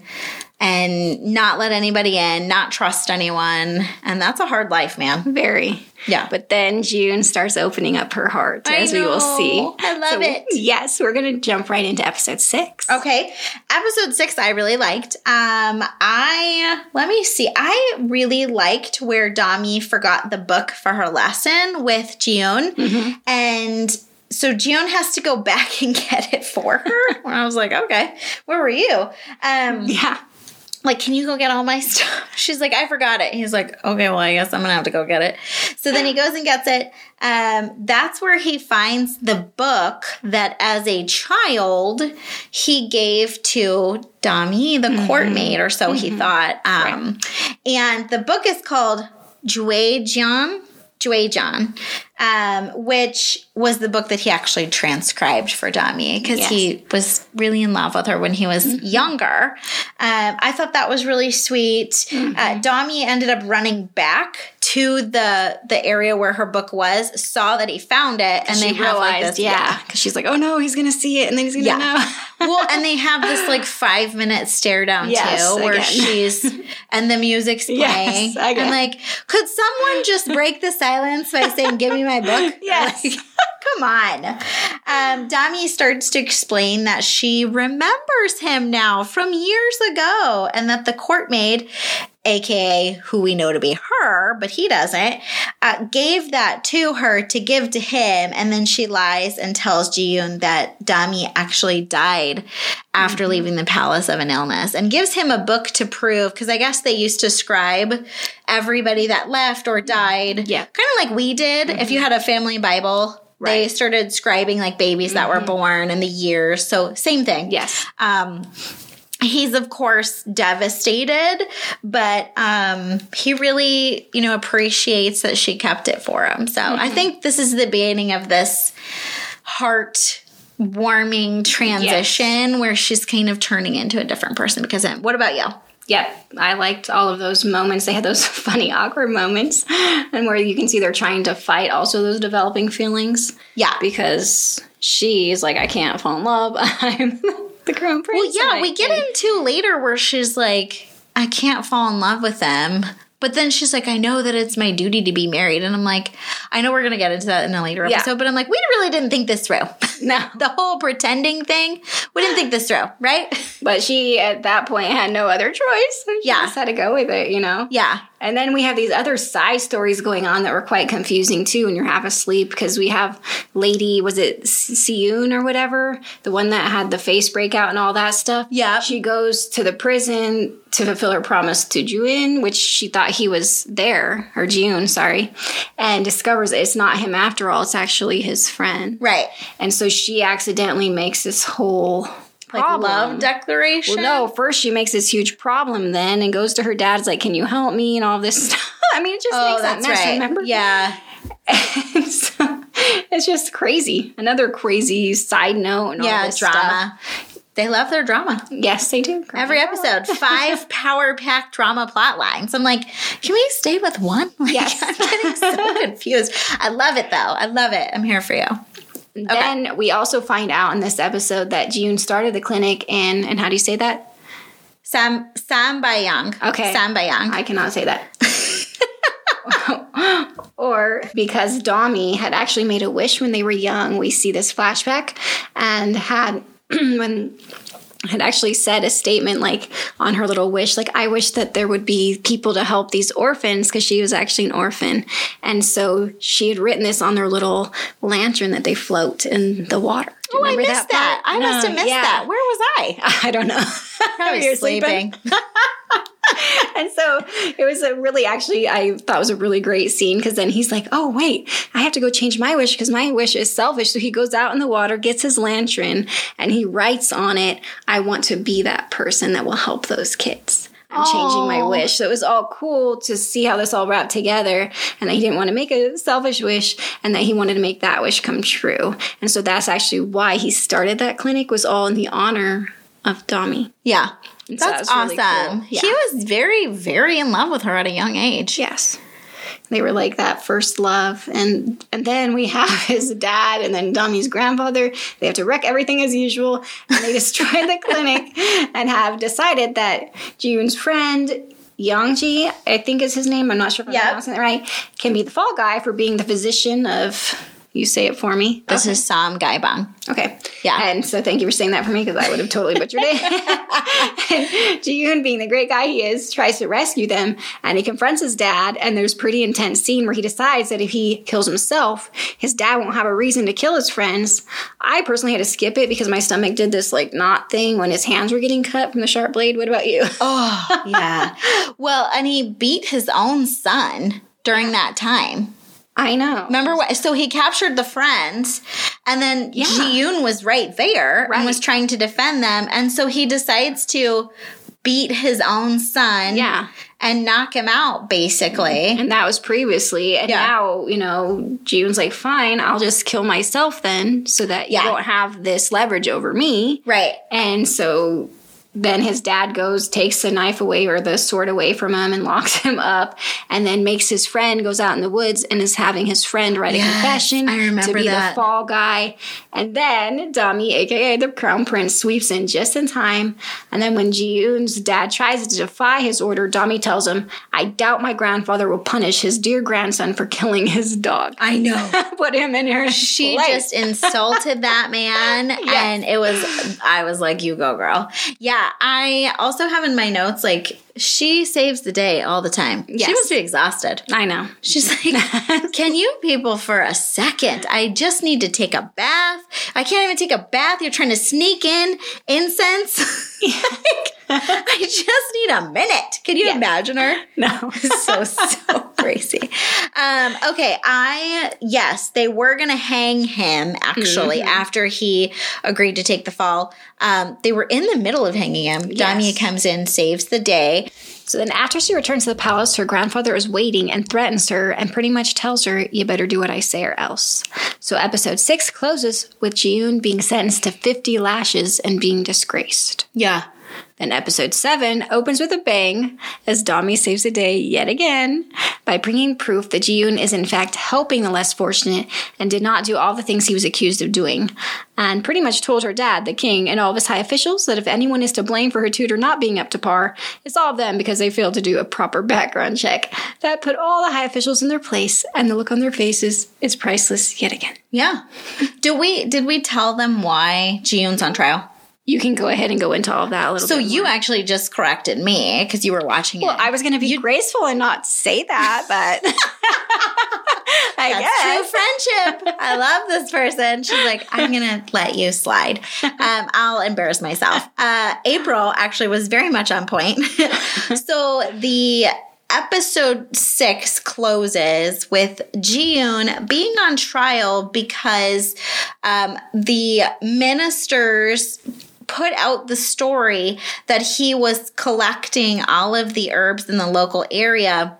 and not let anybody in, not trust anyone. And that's a hard life, man. Very. Yeah. But then June starts opening up her heart, I as we will see. I love it. Yes, we're going to jump right into episode six. Okay. Episode six, I really liked. Um, I let me see. I really liked where Dami forgot the book for her lesson with Gion, Mm-hmm. and so Gion has to go back and get it for her. and I was like, okay, where were you? Um, Yeah. Like, can you go get all my stuff? She's like, I forgot it. He's like, okay, well, I guess I'm gonna have to go get it. So then he goes and gets it. Um, that's where he finds the book that as a child he gave to Dami, the court maid, or so he thought. Um, and the book is called Juejian. Juejian, um, which was the book that he actually transcribed for Dami because Yes. he was really in love with her when he was younger. Um, I thought that was really sweet. Uh, Dami ended up running back to the the area where her book was, saw that he found it, and they have like realized, this, yeah, because she's like, oh no, he's gonna see it, and then he's gonna Yeah. know. well, and they have this like five minute stare down Yes, too, where again. she's and the music's playing, Yes, and like, could someone just break the silence by saying, "Give me my book"? Yes. Like, come on. Um, Dami starts to explain that she remembers him now from years ago, and that the court maid. AKA who we know to be her, but he doesn't, uh, gave that to her to give to him. And then she lies and tells Jiyun that Dami actually died after Mm-hmm. leaving the palace of an illness and gives him a book to prove because I guess they used to scribe everybody that left or died. Yeah. Kind of like we did. If you had a family Bible, they started scribing like babies that were born and the years. So, same thing. yes. Um, he's of course devastated, but um, he really, you know, appreciates that she kept it for him. So I think this is the beginning of this heart warming transition where she's kind of turning into a different person because of him. What about you? Yep, I liked all of those moments. They had those funny, awkward moments, and where you can see they're trying to fight also those developing feelings. Yeah. because she's like, I can't fall in love. I'm the crown prince. Well, yeah, we get into later where she's like, I can't fall in love with them. But then she's like, I know that it's my duty to be married. And I'm like, I know we're going to get into that in a later Yeah. episode, but I'm like, we really didn't think this through. No, the whole pretending thing, we didn't think this through, right? but she at that point had no other choice. She Yeah. just had to go with it, you know. Yeah. And then we have these other side stories going on that were quite confusing too when you're half asleep because we have Lady, was it Siyun or whatever? The one that had the face breakout and all that stuff. Yeah. She goes to the prison to fulfill her promise to Juin, which she thought he was there, or June, sorry, and discovers it's not him after all, it's actually his friend. Right. And so she accidentally makes this whole Like problem. love declaration. Well, no, first she makes this huge problem then and goes to her dad's like, Can you help me? and all this stuff. I mean, it just Oh, makes that mess, right. remember? Yeah. And so, it's just crazy. Another crazy side note and all Yeah. this Drama. They love their drama. Yes, they do. Every episode, five power packed drama plot lines. I'm like, can we stay with one? Like, Yes. I'm getting so confused. I love it though. I love it. I'm here for you. Then we also find out in this episode that June started the clinic in, and how do you say that? Sam Sam Bayang. Okay. Sam Bayang. I cannot say that. or because Dami had actually made a wish when they were young. We see this flashback and had when had actually said a statement like on her little wish like i wish that there would be people to help these orphans because she was actually an orphan and so she had written this on their little lantern that they float in the water Oh, I missed that. part? I must have mm, missed yeah. that. Where was I? i don't know Probably sleeping. and so it was a really actually I thought it was a really great scene because then he's like, "Oh wait, I have to go change my wish because my wish is selfish." So he goes out in the water, gets his lantern, and he writes on it, "I want to be that person that will help those kids." I'm changing my wish. So it was all cool to see how this all wrapped together and that he didn't want to make a selfish wish and that he wanted to make that wish come true. And so that's actually why he started that clinic was all in the honor of Dami. Yeah. And so That's that awesome. really cool. He was very, very in love with her at a young age. Yes. They were like that first love. And and then we have his dad and then Dami's grandfather. They have to wreck everything as usual. And they destroy the clinic and have decided that June's friend Yangji, I think is his name, I'm not sure if I'm Yep. pronouncing it right, can be the fall guy for being the physician of you say it for me. This is Sam Gaibang. Okay. Yeah. And so thank you for saying that for me because I would have totally butchered it. Ji-yoon, being the great guy he is, tries to rescue them and he confronts his dad. And there's a pretty intense scene where he decides that if he kills himself, his dad won't have a reason to kill his friends. I personally had to skip it because my stomach did this like knot thing when his hands were getting cut from the sharp blade. What about you? Oh, yeah. well, and he beat his own son during that time. I know. Remember what? So he captured the friends, and then Yeah. Ji-yoon was right there Right. and was trying to defend them. And so he decides to beat his own son Yeah. and knock him out, basically. And that was previously. And Yeah. now, you know, June's like, fine, I'll just kill myself then so that Yeah. you don't have this leverage over me. Right. And so then his dad goes, takes the knife away or the sword away from him and locks him up, and then makes his friend goes out in the woods and is having his friend write a confession I remember to be that. the fall guy. And then Dami, aka the crown prince, sweeps in just in time. And then when Ji-yoon's dad tries to defy his order, Dami tells him, I doubt my grandfather will punish his dear grandson for killing his dog. I know. Put him in her She place. just insulted that man, and it was, I was like, you go, girl. Yeah, I also have in my notes, like, she saves the day all the time. She must be exhausted. I know. She's like, can you people for a second? I just need to take a bath. I can't even take a bath. You're trying to sneak in incense. Like, I just need a minute. Can you Yeah. imagine her? No. so so crazy. Um, okay, I yes, they were gonna hang him actually Mm-hmm. after he agreed to take the fall. Um, they were in the middle of hanging him. Damia comes in, saves the day. So then, after she returns to the palace, her grandfather is waiting and threatens her and pretty much tells her, You better do what I say or else. So, episode six closes with Jiyoon being sentenced to 50 lashes and being disgraced. Yeah. Then, episode seven opens with a bang as Dami saves the day yet again by bringing proof that Jiyoon is in fact helping the less fortunate and did not do all the things he was accused of doing. And pretty much told her dad, the king, and all of his high officials that if anyone is to blame for her tutor not being up to par, it's all of them because they failed to do a proper background check. That put all the high officials in their place, and the look on their faces is priceless yet again. Yeah. Did we did we tell them why Jioon's on trial? You can go ahead and go into all of that a little So bit. you more. actually just corrected me because you were watching it. Well, I was going to be graceful and not say that, but I That's guess. true friendship. I love this person. She's like, I'm gonna let you slide. Um, I'll embarrass myself. Uh, April actually was very much on point. so the episode six closes with Jiyoon being on trial because um, the ministers put out the story that he was collecting all of the herbs in the local area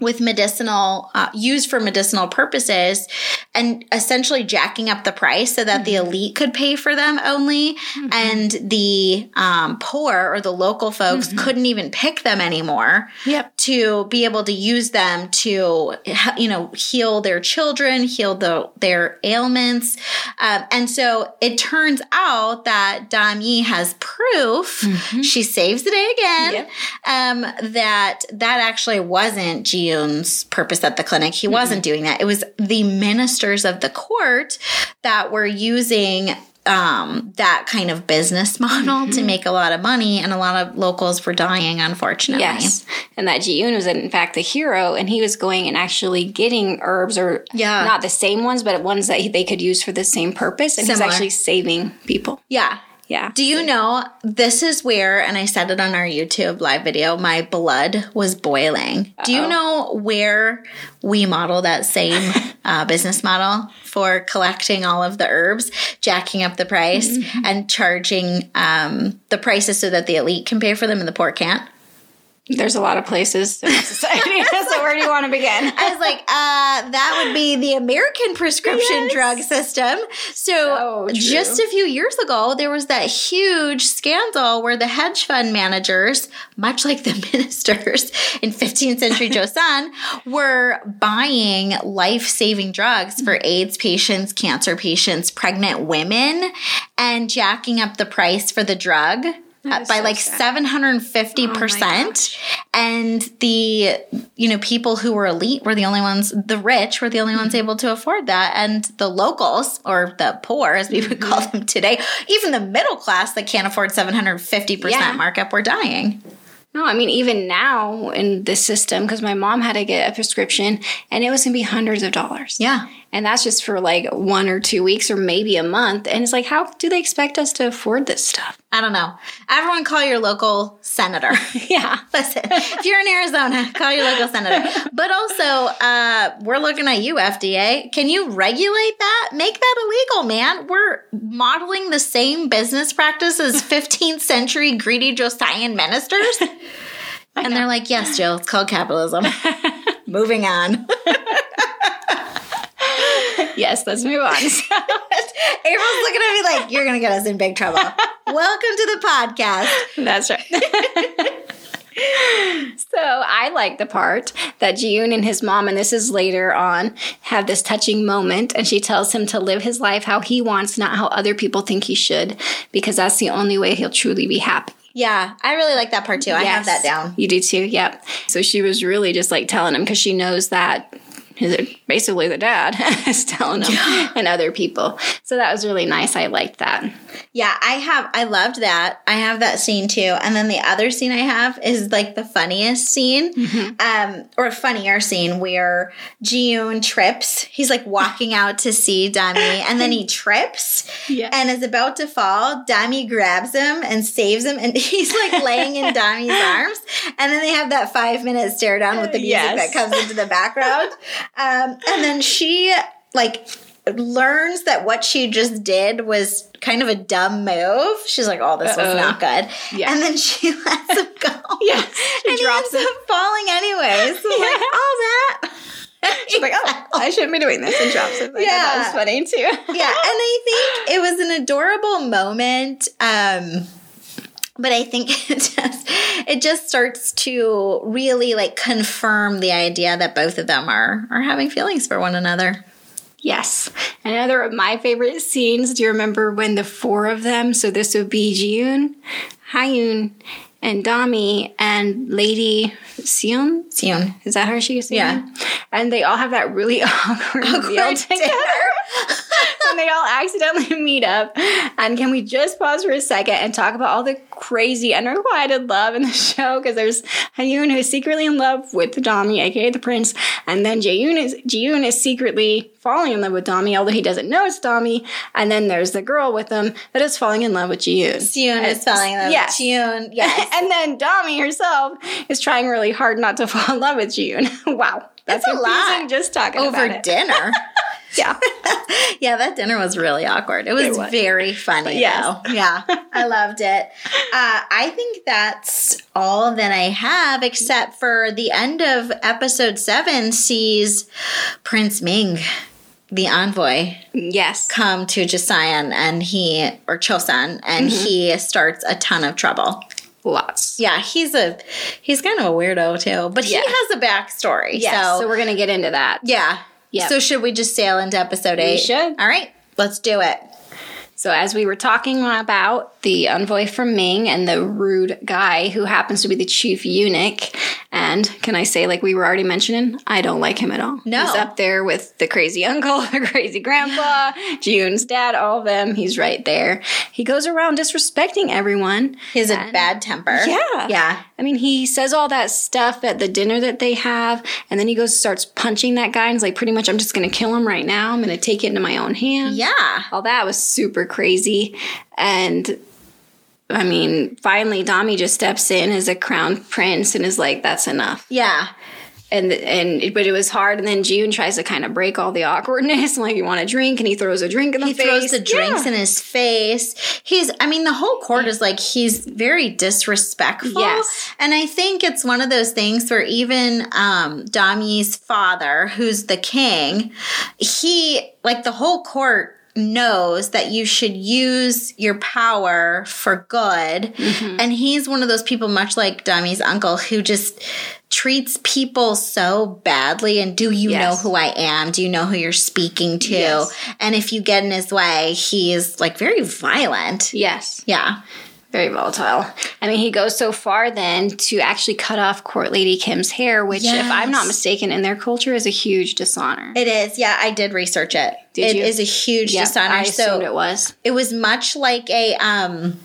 with medicinal uh, used for medicinal purposes and essentially jacking up the price so that the elite could pay for them only. And the um, poor or the local folks couldn't even pick them anymore Yep. to be able to use them to you know heal their children heal the, their ailments. Um, and so it turns out that Dami has proof. She saves the day again. Yep. um, that that actually wasn't Jioon's purpose at the clinic. He wasn't doing that. It was the ministers of the court that were using um, that kind of business model to make a lot of money, and a lot of locals were dying, unfortunately. Yes. And that Ji-yoon was in fact the hero and he was going and actually getting herbs or Yeah. not the same ones, but ones that he- they could use for the same purpose. And Similar. he's actually saving people. Yeah. Yeah. Do you know this is where, and I said it on our YouTube live video, my blood was boiling. Do you know where we model that same uh, business model for collecting all of the herbs, jacking up the price, and charging um, the prices so that the elite can pay for them and the poor can't? There's a lot of places in society. so where do you want to begin? I was like, uh, that would be the American prescription Yes. drug system. So, So just a few years ago, there was that huge scandal where the hedge fund managers, much like the ministers in 15th century Joseon, were buying life saving drugs for AIDS patients, cancer patients, pregnant women, and jacking up the price for the drug. Uh, by so like sad. 750% gosh. and the you know people who were elite were the only ones the rich were the only ones able to afford that and the locals or the poor as we would call them today even the middle class that can't afford 750% Yeah. markup were dying No, I mean, even now in this system, because my mom had to get a prescription and it was going to be hundreds of dollars. yeah And that's just for like one or two weeks or maybe a month. And it's like, how do they expect us to afford this stuff? i don't know everyone call your local senator Yeah. Listen, if you're in Arizona, call your local senator. But also, uh, we're looking at you, FDA. Can you regulate that? Make that illegal, man. We're modeling the same business practice as 15th century greedy Joseon ministers. And they're like, yes, Jill, it's called capitalism. Moving on. Yes, let's move on. April's looking at me like, you're going to get us in big trouble. Welcome to the podcast. That's right. so I like the part that Jiyoon and his mom, and this is later on, have this touching moment, and she tells him to live his life how he wants, not how other people think he should, because that's the only way he'll truly be happy. Yeah, I really like that part too. I have that down. You do too, yep. So she was really just like telling him because she knows that basically the dad is telling him and other people. So that was really nice. I liked that. Yeah, I have. I loved that. I have that scene too. And then the other scene I have is like the funniest scene, um, or funnier scene where Jiyoon trips. He's like walking out to see Dami, and then he trips Yeah. and is about to fall. Dami grabs him and saves him, and he's like laying in Dami's arms. And then they have that five minute stare down with the music Yes. that comes into the background. Um, and then she like learns that what she just did was kind of a dumb move. She's like, "Oh, this was Uh-oh. not good," Yeah. and then she lets him go. Yeah, she and drops he ends him. up falling anyway. So like, Yeah. all that. She's like, oh, I shouldn't be doing this and drops it. Like, Yeah. That was funny too. yeah, and I think it was an adorable moment. Um, but I think it just it just starts to really like confirm the idea that both of them are are having feelings for one another. Yes. Another of my favorite scenes. Do you remember when the four of them, so this would be Jiyoon, Hyun, and Dami, and Lady Seon? Soon. Is that how she is? Yeah. And they all have that really awkward, meal together. and they all accidentally meet up. And can we just pause for a second and talk about all the crazy unrequited love in the show? Because there's Hyun who is secretly in love with Dami, aka the prince, and then Jaeyoon is Jiyoon is secretly falling in love with Dami, although he doesn't know it's Dami. And then there's the girl with him that is falling in love with Jiyoon. Soon is falling in love Yes. with June. Yes. and then Dami herself is trying really hard not to fall in love with June. wow. That's It's a lot. Just talking Over about it. dinner. Yeah. yeah, that dinner was really awkward. It was, It was. very funny. Yes. though. Yeah, I loved it. Uh, I think that's all that I have, except for the end of episode seven sees Prince Ming, the envoy, Yes. come to Joseon and he, or Chosun, and Mm-hmm. he starts a ton of trouble. Lots. Yeah, he's a, he's kind of a weirdo too, but Yeah. he has a backstory. Yes. so, So, we're going to get into that. yeah. Yep. So should we just sail into episode eight? We should. All right, let's do it. So, as we were talking about the envoy from Ming and the rude guy who happens to be the chief eunuch, and can I say, like we were already mentioning, I don't like him at all. No. He's up there with the crazy uncle, the crazy grandpa, June's dad, all of them. He's right there. He goes around disrespecting everyone. He has a bad temper. Yeah. Yeah. I mean, he says all that stuff at the dinner that they have, and then he goes starts punching that guy and is like, pretty much, I'm just going to kill him right now. I'm going to take it into my own hands. Yeah. All that was super crazy. And I mean, finally, Dami just steps in as a crown prince and is like, that's enough. Yeah. And, and, but it was hard. And then June tries to kind of break all the awkwardness. Like, you want a drink? And he throws a drink in the face He face. throws the drinks Yeah. in his face. He's, I mean, the whole court is like, he's very disrespectful. Yes. And I think it's one of those things where even um, Dami's father, who's the king, he, like, the whole court knows that you should use your power for good. Mm-hmm. And he's one of those people, much like Dami's uncle, who just treats people so badly and do you Yes. know who I am? Do you know who you're speaking to? Yes. And if you get in his way, he's like very violent. Yes. Yeah. Very volatile. I mean, he goes so far then to actually cut off Court Lady Kim's hair, which, if I'm not mistaken, in their culture is a huge dishonor. It is. Yeah, I did research it. Did It you? is a huge Yeah, dishonor. I so assumed it was. it was much like a um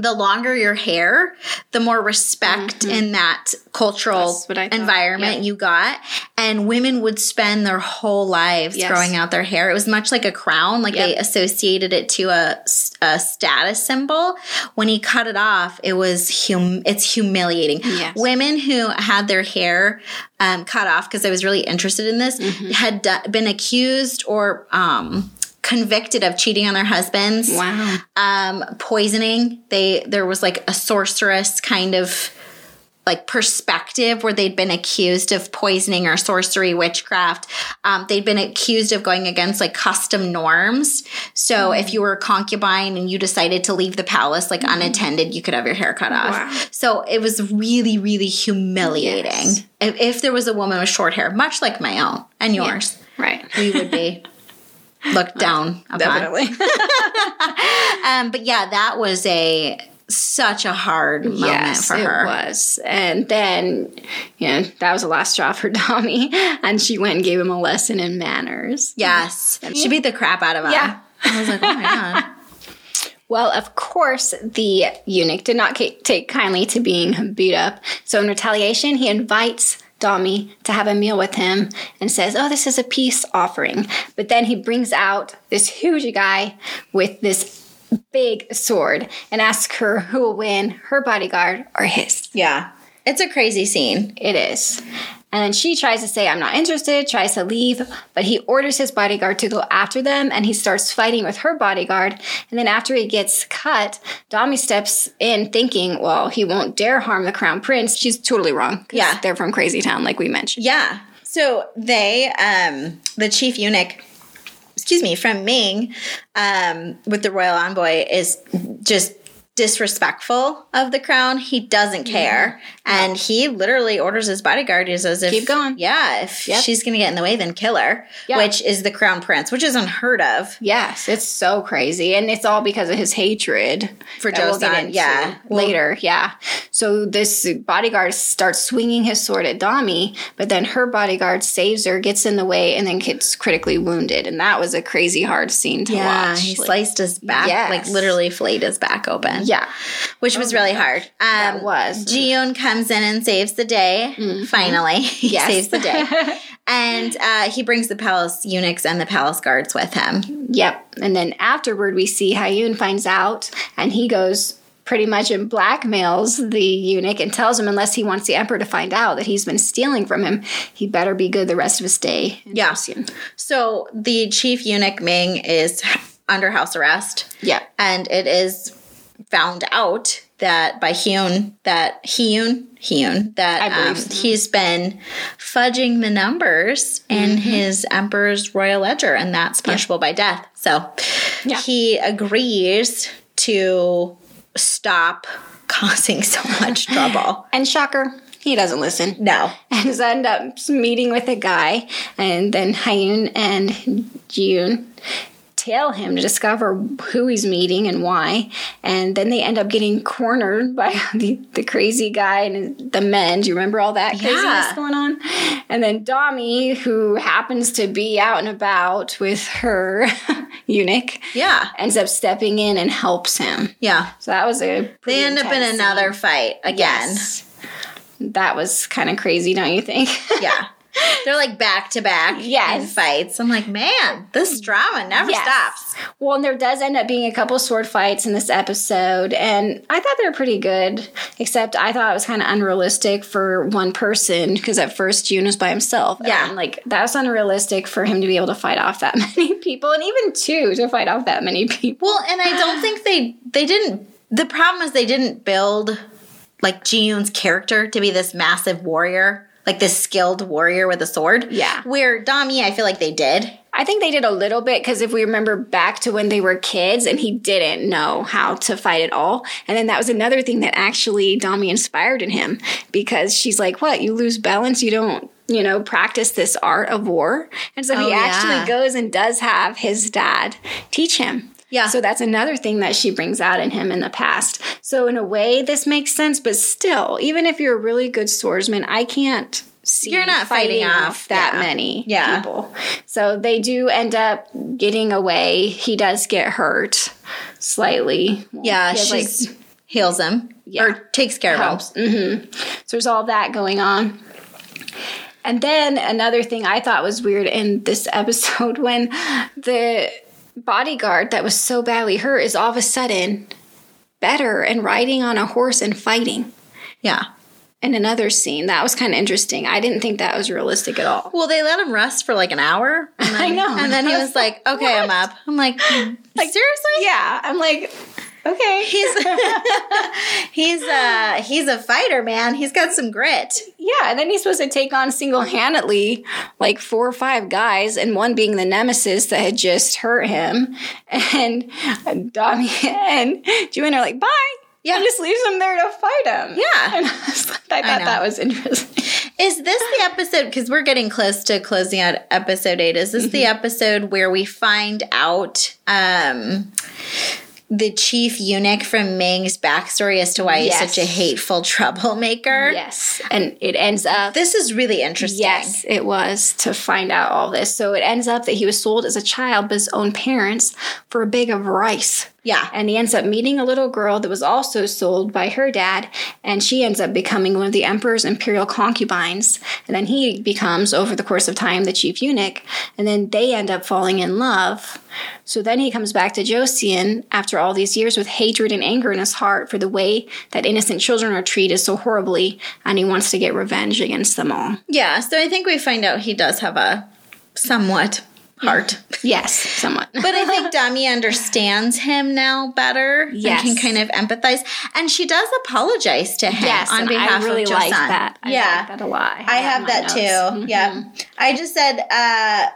the longer your hair, the more respect in that cultural Mm-hmm. That's what I thought. environment Yep. you got. And women would spend their whole lives Yes. growing out their hair. It was much like a crown, like they associated it to a, a status symbol. When he cut it off, it was hum- it's humiliating. Yes. Women who had their hair um, cut off because I was really interested in this Mm-hmm. had do- been accused or um, convicted of cheating on their husbands Wow. um, poisoning. They there was like a sorceress kind of like perspective where they'd been accused of poisoning or sorcery, witchcraft. Um, they'd been accused of going against like custom norms. So if you were a concubine and you decided to leave the palace like unattended, you could have your hair cut off. Wow. So it was really, really humiliating. Yes. If, if there was a woman with short hair, much like my own and yours, Right. we would be looked down upon. Definitely. Um, but yeah, that was a such a hard moment yes, for her. it was. And then, you know, that was the last straw for Tommy. And she went and gave him a lesson in manners. Yes, she beat the crap out of him. Yeah. I was like, oh my god. Well, of course, the eunuch did not take kindly to being beat up. So, in retaliation, he invites Dami to have a meal with him and says, Oh, this is a peace offering. But then he brings out this huge guy with this big sword and asks her who will win, her bodyguard or his. Yeah, it's a crazy scene. It is. And then she tries to say, I'm not interested, tries to leave, but he orders his bodyguard to go after them and he starts fighting with her bodyguard. And then after he gets cut, Dami steps in thinking, well, he won't dare harm the crown prince. She's totally wrong. Yeah. They're from Crazy Town, like we mentioned. Yeah. So they, um, the chief eunuch, excuse me, from Ming, um, with the royal envoy, is just disrespectful of the crown. He doesn't care, and he literally orders his bodyguard. He says, "If Keep going. yeah, if Yep. she's going to get in the way, then kill her." Yeah. Which is the crown prince, which is unheard of. Yes, it's so crazy. And it's all because of his hatred For we'll Joseon, into yeah. Well- later. Yeah. So this bodyguard starts swinging his sword at Dami, but then her bodyguard saves her, gets in the way, and then gets critically wounded. And that was a crazy hard scene to Yeah, watch. he Like, sliced his back, Yes. like literally flayed his back open. Yeah. which was really hard. Um, That was. Jiyoon comes in and saves the day. Finally, he Yes. saves the day, and uh, he brings the palace eunuchs and the palace guards with him. Yep. And then afterward, we see Hayun finds out, and he goes pretty much and blackmails the eunuch and tells him unless he wants the emperor to find out that he's been stealing from him, he better be good the rest of his day. Yeah. Joseon. So the chief eunuch Ming is under house arrest, Yeah. and it is found out that by Hyun that Hyun Hyun that um, so. he's been fudging the numbers in Mm-hmm. his emperor's royal ledger, and that's punishable by death. So Yeah. he agrees to stop causing so much trouble. And shocker, he doesn't listen. No, And end up meeting with a guy, and then Hyun and June tell him to discover who he's meeting and why. And then they end up getting cornered by the, the crazy guy and the men. Do you remember all that craziness Yeah. going on? And then Dami, who happens to be out and about with her eunuch, yeah, ends up stepping in and helps him. yeah. So that was a They end up in another scene. fight again. Yes. That was kind of crazy, don't you think? Yeah. They're like back to back Yes. in fights. I'm like, man, this drama never Yes. stops. Well, and there does end up being a couple sword fights in this episode, and I thought they were pretty good. Except I thought it was kind of unrealistic for one person because at first June was by himself. Yeah. and like that was unrealistic for him to be able to fight off that many people, and even two to fight off that many people. Well, and I don't think they they didn't. The problem is they didn't build like Ji-yoon's character to be this massive warrior, like this skilled warrior with a sword. Yeah. Where Dami, I feel like they did. I think they did a little bit because if we remember back to when they were kids and he didn't know how to fight at all. And then that was another thing that actually Dami inspired in him because she's like, What? You lose balance? You don't, you know, practice this art of war? And so Oh, he yeah. actually goes and does have his dad teach him. Yeah. So that's another thing that she brings out in him in the past. So in a way, this makes sense, but still, even if you're a really good swordsman, I can't see You're not fighting off, that yeah. many Yeah. people. So they do end up getting away. He does get hurt slightly. Yeah, He has, like, she heals him Yeah. or takes care of him. helps. hmm So there's all that going on. And then another thing I thought was weird in this episode when the bodyguard that was so badly hurt is all of a sudden better and riding on a horse and fighting Yeah. in another scene. That was kind of interesting. I didn't think that was realistic at all. Well, they let him rest for like an hour. And then, I know. And then he was was like, okay, I'm up. I'm like, like seriously? Yeah, I'm like, Okay. He's he's uh he's a fighter, man. He's got some grit. Yeah, and then he's supposed to take on single handedly like four or five guys, and one being the nemesis that had just hurt him. And Dami and Juin are like, bye. Yeah. And just leaves him there to fight him. Yeah. And I, like- I thought know. that was interesting. Is this the episode? Because we're getting close to closing out episode eight. Is this the Mm-hmm. episode where we find out um, the chief eunuch from Ming's backstory as to why he's such a hateful troublemaker? Yes. And it ends up. This is really interesting. Yes, it was to find out all this. So it ends up that he was sold as a child by his own parents for a bag of rice. Yeah. And he ends up meeting a little girl that was also sold by her dad, and she ends up becoming one of the emperor's imperial concubines. And then he becomes, over the course of time, the chief eunuch, and then they end up falling in love. So then he comes back to Joseon after all these years with hatred and anger in his heart for the way that innocent children are treated so horribly, and he wants to get revenge against them all. Yeah. So I think we find out he does have a somewhat heart. Yes, somewhat. But I think Dami understands him now better Yes. and can kind of empathize. And she does apologize to him yes, on behalf I really of like that. I yeah. like that a lot. I in have that too. Mhm. Yeah. I just said, uh,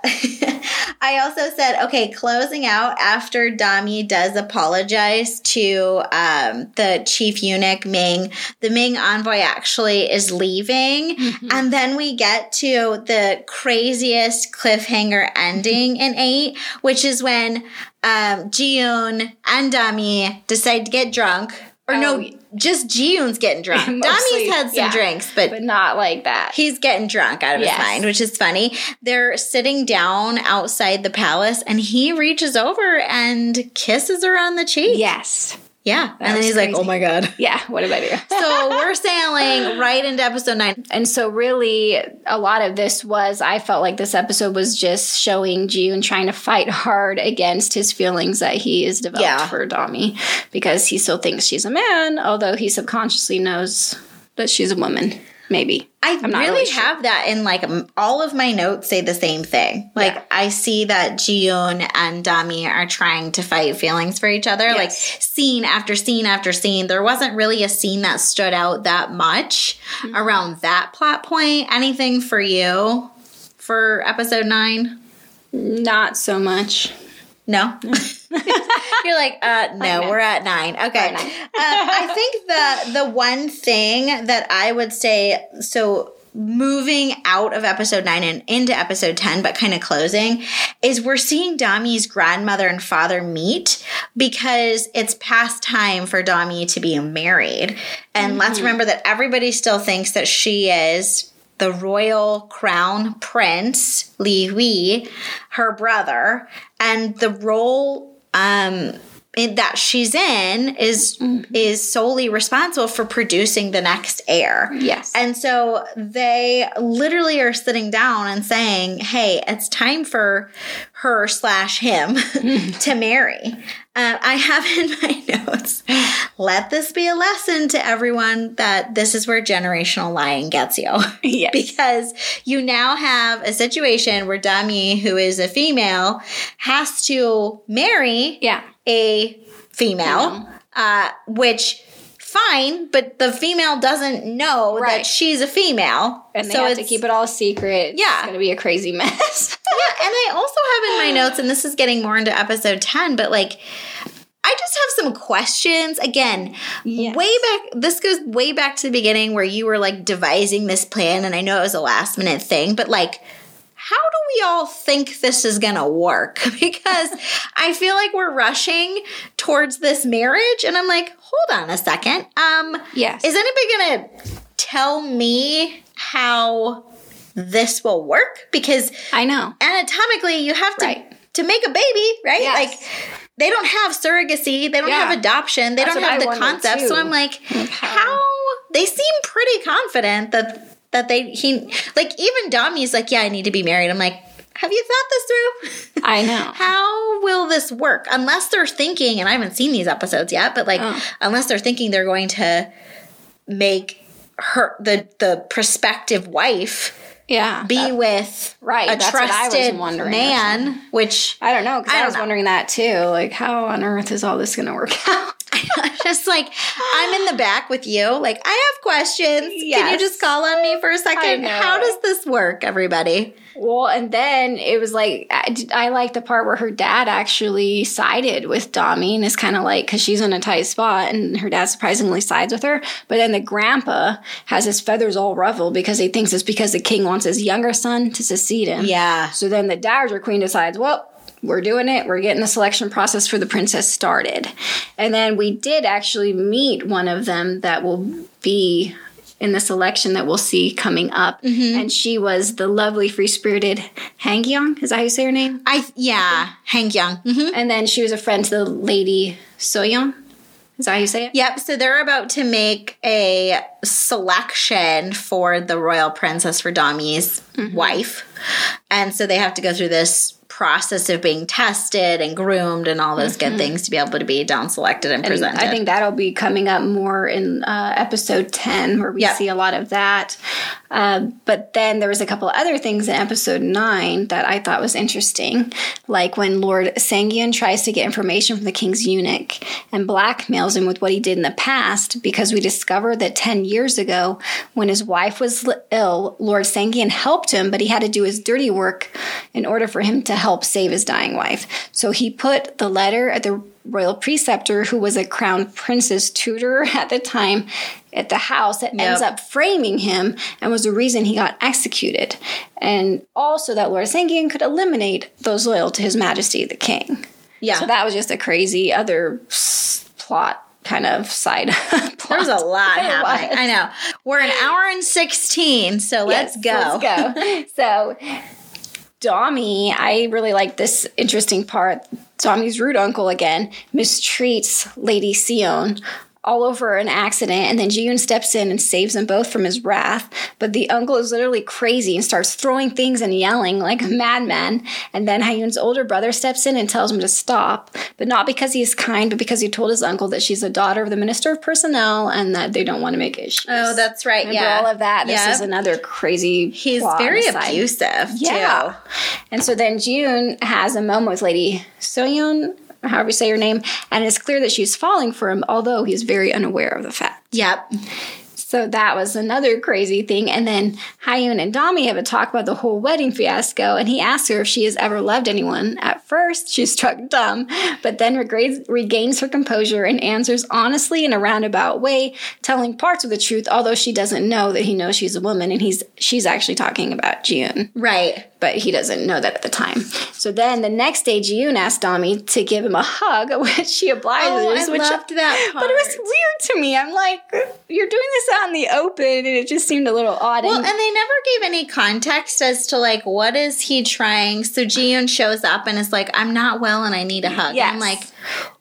I also said, okay, closing out after Dami does apologize to um, the chief eunuch Ming, the Ming envoy actually is leaving. Mm-hmm. And then we get to the craziest cliffhanger ending in eight, which is when um, Jiyoon and Dami decide to get drunk. Or Oh, no, just Jiyoon's getting drunk. Mostly, Dami's had some yeah. drinks, but But not like that. He's getting drunk out of Yes. his mind, which is funny. They're sitting down outside the palace, and he reaches over and kisses her on the cheek. yes. Yeah. and then he's like, oh my God. Yeah, what did I do? So we're sailing right into episode nine. And so, really, a lot of this was I felt like this episode was just showing June trying to fight hard against his feelings that he is developed Yeah. for Dami because he still thinks she's a man, although he subconsciously knows that she's a woman. Maybe. I really, really sure. have that in like all of my notes say the same thing. Like Yeah. I see that Jiyoon and Dami are trying to fight feelings for each other. Like scene after scene after scene. There wasn't really a scene that stood out that much Mm-hmm. around that plot point. Anything for you for episode nine? Not so much. No. You're like, uh, no, we're at nine. Okay. At nine. uh, I think the the one thing that I would say, so moving out of episode nine and into episode ten, but kind of closing, is we're seeing Dami's grandmother and father meet because it's past time for Dami to be married. And let's remember that everybody still thinks that she is the royal crown prince Li Hui, her brother, and the role um that she's in is is solely responsible for producing the next heir. Yes. And so they literally are sitting down and saying, "Hey, it's time for her slash him to marry." Uh, I have in my notes. Let this be a lesson to everyone that this is where generational lying gets you. Yes. because you now have a situation where Dami, who is a female, has to marry yeah. a female, Female. uh, which fine, but the female doesn't know that she's a female, And they have to keep it all secret. Yeah. It's going to be a crazy mess. And I also have in my notes, and this is getting more into episode ten, but like. I just have some questions. Again, Yes. way back, this goes way back to the beginning where you were like devising this plan, and I know it was a last minute thing, but like, how do we all think this is gonna work? Because I feel like we're rushing towards this marriage, and I'm like, hold on a second. Um, yes. is anybody gonna tell me how this will work? Because I know. anatomically, you have to Right. to make a baby, right? Yes. Like they don't have surrogacy, they don't Yeah. have adoption, they That's don't have I the concept. So. I'm like, Like, how- they seem pretty confident that that they he like even Dami's like, yeah, I need to be married. I'm like, have you thought this through? I know. How will this work? Unless they're thinking, and I haven't seen these episodes yet, but like, Oh. unless they're thinking they're going to make her the the prospective wife Yeah. be That- with Right, a that's what I was trusted wondering. man, which I don't know because I I, was know. wondering that too. Like, how on earth is all this going to work out? just like I'm in the back with you. Like I have questions. Can you just call on me for a second? How does this work, everybody? Well, and then it was like I, I like the part where her dad actually sided with Dami and is kind of like because she's in a tight spot and her dad surprisingly sides with her. But then the grandpa has his feathers all ruffled because he thinks it's because the king wants his younger son to succeed him. Yeah. So then the dowager queen decides, well. We're doing it. We're getting the selection process for the princess started. And then we did actually meet one of them that will be in the selection that we'll see coming up. And she was the lovely, free spirited Hangyong. Is that how you say her name? I yeah, Hank Young. hmm And then she was a friend to the lady Soyeon. Is that how you say it? Yep. So they're about to make a selection for the royal princess for Dami's Mm-hmm. wife, and so they have to go through this process of being tested and groomed and all those good things to be able to be down selected and, Mm-hmm. And presented. I think that'll be coming up more in uh, episode 10, where we Yep. see a lot of that. Uh, but then there was a couple other things in episode 9 that I thought was interesting, like when Lord Sangyeon tries to get information from the king's eunuch and blackmails him with what he did in the past, because we discovered that 10 years ago, when his wife was ill, Lord Sangyeon helped him, but he had to do his dirty work in order for him to help save his dying wife. So he put the letter at the royal preceptor, who was a crown prince's tutor at the time, at the house that ends up framing him and was the reason he got executed. And also that Lord Sangian could eliminate those loyal to his majesty the king. yeah. So that was just a crazy other plot kind of side plot. There's a lot There happening. was. I know. We're an hour and 16, so let's go. Let's go. so, Dami, I really like this interesting part. Dami's rude uncle again mistreats Lady Sion all over an accident, and then Jiyun steps in and saves them both from his wrath. But the uncle is literally crazy and starts throwing things and yelling like a madman. And then Hayun's older brother steps in and tells him to stop, but not because he's kind, but because he told his uncle that she's a daughter of the Minister of Personnel and that they don't want to make issues. Oh, that's right. Remember yeah. all of that. This is another crazy. He's very abusive, Yeah. too. And so then June has a moment with Lady Soyeon, however you say her name, and it's clear that she's falling for him, although he's very unaware of the fact. Yep. So that was another crazy thing. And then Hyun and Dami have a talk about the whole wedding fiasco, and he asks her if she has ever loved anyone. At first, she's struck dumb, but then regains, regains her composure and answers honestly in a roundabout way, telling parts of the truth, although she doesn't know that he knows she's a woman, and he's she's actually talking about June Right. But he doesn't know that at the time. So then the next day, Jiyun asked Dami to give him a hug, which she oh, obliges. Oh, I which, loved that But it was weird to me. I'm like, you're doing this out in the open, and it just seemed a little odd. Well, and, and they never gave any context as to like what is he trying. So Jiyoon shows up and is like, "I'm not well and I need a hug." Yes. I'm like,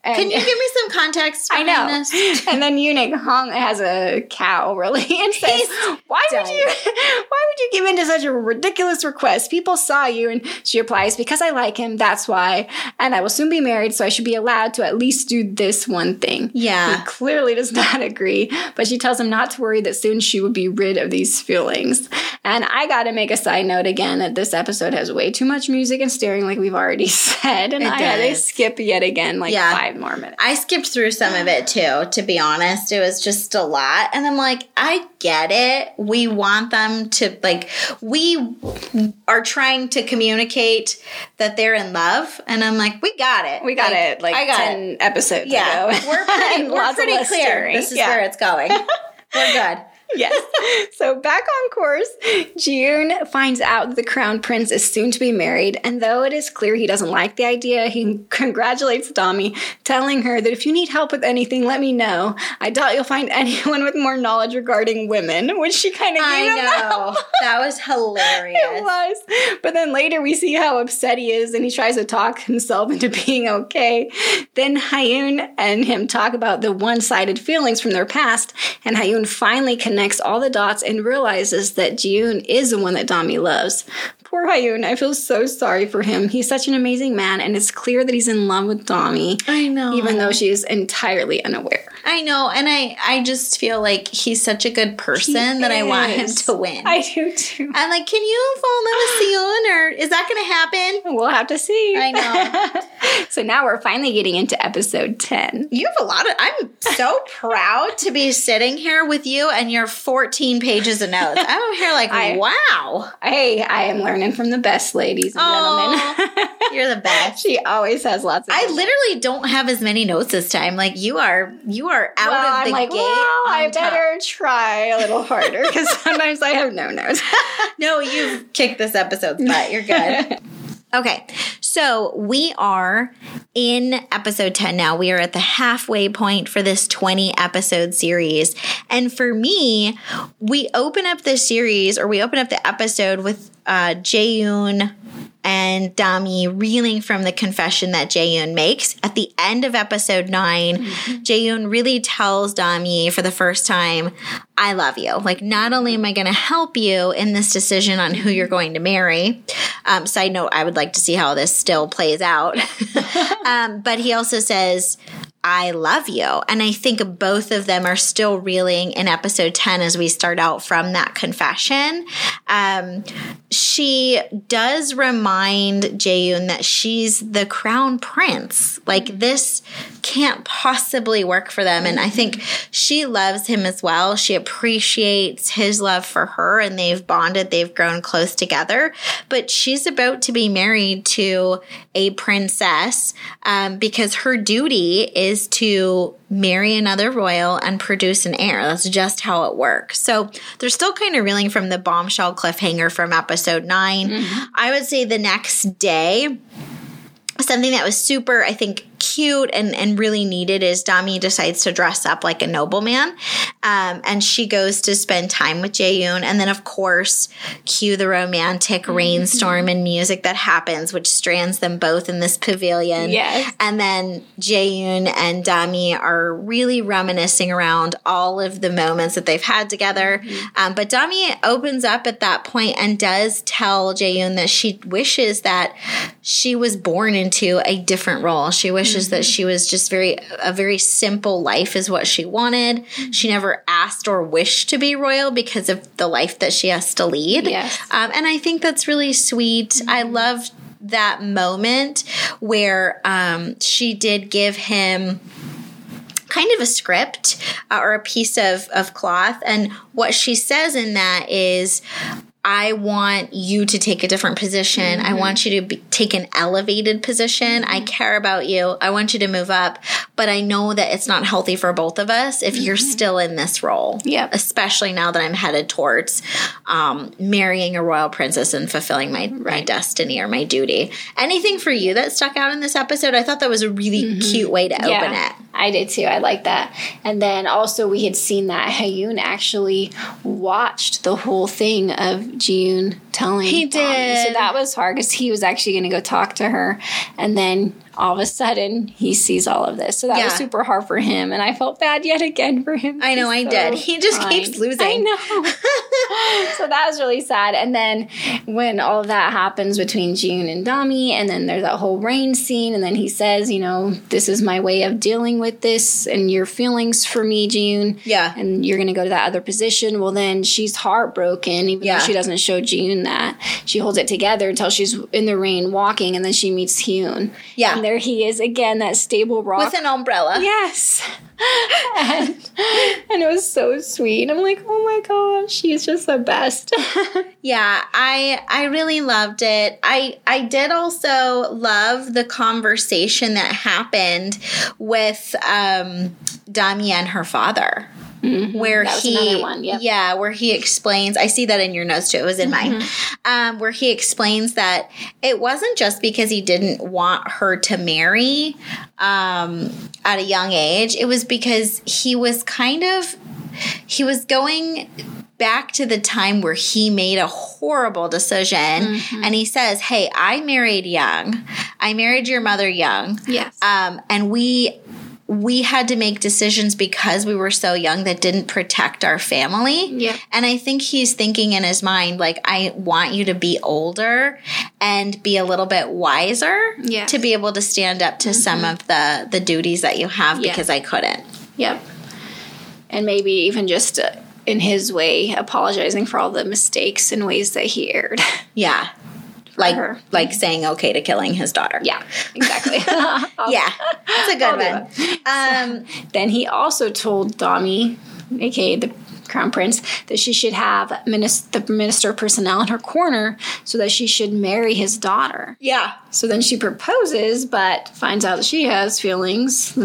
and- "Can you give me some context?" I know. This? And then Eunuch Hong has a cow, really, and says, He's "Why would you? Why would you give in to such a ridiculous request? People saw you." And she replies, "Because I like him. That's why. And I will soon be married, so I should be allowed to at least do this one thing." Yeah. He clearly does not agree, but she tells him not to worry that soon she would be rid of these feelings. And I got to make a side note again that this episode has way too much music and staring, like we've already said, and It I had to skip yet again, like Yeah. five more minutes. I skipped through some of it too, to be honest. It was just a lot. And I'm like, I get it. We want them to, like, we are trying to communicate that they're in love. And I'm like, we got it. We got Like, it like I got 10 it. episodes Yeah. ago. We're pretty, we're pretty clear. This is Yeah. where it's going. we're good. Yes. So back on course, June finds out the crown prince is soon to be married, and though it is clear he doesn't like the idea, he congratulates Dami, telling her that if you need help with anything, let me know. I doubt you'll find anyone with more knowledge regarding women, which she kind of gave I know. that was hilarious. It was. But then later we see how upset he is and he tries to talk himself into being okay. Then Hyun and him talk about the one sided feelings from their past, and Hyun finally connects all the dots and realizes that Jiyun is the one that Dami loves. Poor Hayun, I feel so sorry for him. He's such an amazing man, and it's clear that he's in love with Dami, I know. even though she is entirely unaware. I know, and I I just feel like he's such a good person that I want him to win. I do too. I'm like, can you fall in love with Sion, or is that going to happen? We'll have to see. I know. so now we're finally getting into episode 10. You have a lot of. I'm so proud to be sitting here with you and your 14 pages of notes. I'm over here like, I- wow. Hey, I am learning from the best, ladies and gentlemen. You're the best. she always has lots of I good literally don't have as many notes this time. Like you are, you are out well, of I'm the like, gate. well, I top. better try a little harder because sometimes I have no notes. No, you've kicked this episode's butt. You're good. Okay, so we are in episode 10 now. We are at the halfway point for this 20 episode series. And for me, we open up the series or we open up the episode with uh, and Dami reeling from the confession that Jaeyoon makes. At the end of episode 9, Jaeyoon really tells Dami for the first time, I love you. Like, not only am I going to help you in this decision on who you're going to marry, um, side note, I would like to see how this still plays out. um, but he also says, I love you. And I think both of them are still reeling in episode 10 as we start out from that confession. Um, she does remind Jaeyoon that she's the crown prince. Like, this can't possibly work for them. And I think she loves him as well. She appreciates his love for her, and they've bonded, they've grown close together. But she's about to be married to a princess um, because her duty is to marry another royal and produce an heir. That's just how it works. So they're still kind of reeling from the bombshell cliffhanger from episode 9 mm-hmm. I would say the next day, something that was super, I think, cute and, and really needed is Dami decides to dress up like a nobleman. Um, and she goes to spend time with Jaeyoon. And then, of course, cue the romantic rainstorm and music that happens, which strands them both in this pavilion. Yes. And then Jaeyoon and Dami are really reminiscing around all of the moments that they've had together. Um, but Dami opens up at that point and does tell Jaeyoon that she wishes that she was born into a different role. She wishes that she was just very a very simple life is what she wanted. She never asked or wished to be royal because of the life that she has to lead. Yes. Um, and I think that's really sweet. I love that moment where um, she did give him kind of a script uh, or a piece of, of cloth. And what she says in that is, I want you to take a different position. I mm-hmm. want you to be, take an elevated position. I mm-hmm. care about you. I want you to move up. But I know that it's not healthy for both of us if you're mm-hmm. still in this role. Yep. Especially now that I'm headed towards um, marrying a royal princess and fulfilling my, my destiny or my duty. Anything for you that stuck out in this episode? I thought that was a really cute way to open it. I did too. I like that. And then also we had seen that Hayun actually watched the whole thing of June telling. He did. So that was hard because he was actually going to go talk to her, and then all of a sudden he sees all of this. So that was super hard for him, and I felt bad yet again for him. I know, I did. He just kind. keeps losing. I know. so that was really sad. And then when all of that happens between June and Dami, and then there's that whole rain scene, and then he says, you know, this is my way of dealing with this and your feelings for me, June. Yeah. And you're gonna go to that other position. Well then she's heartbroken, even Yeah. though she doesn't show June that. She holds it together until she's in the rain walking, and then she meets Hyun. Yeah. And there he is again, that stable rock. With an umbrella. Yes. and, and it was so sweet. I'm like, oh my gosh, she's just the best. Yeah, I I really loved it. I I did also love the conversation that happened with um Dami and her father. Where Mm-hmm. Was he, one, yep. yeah, where he explains. I see that in your notes too. It was in mine, Mm-hmm. um, where he explains that it wasn't just because he didn't want her to marry um, at a young age. It was because he was kind of he was going back to the time where he made a horrible decision Mm-hmm. and he says hey i married young i married your mother young yes. um, and we we had to make decisions because we were so young that didn't protect our family Yeah. and i think he's thinking in his mind like i want you to be older and be a little bit wiser Yes. to be able to stand up to some of the the duties that you have Yeah. because i couldn't Yep. And maybe even just uh, in his way, apologizing for all the mistakes and ways that he erred. yeah like her. like saying okay to killing his daughter. Yeah, exactly. yeah, it's a good one. Um, Then he also told Dami, aka the crown prince, that she should have minis- the minister personnel in her corner so that she should marry his daughter. yeah, So then she proposes, but finds out that she has feelings for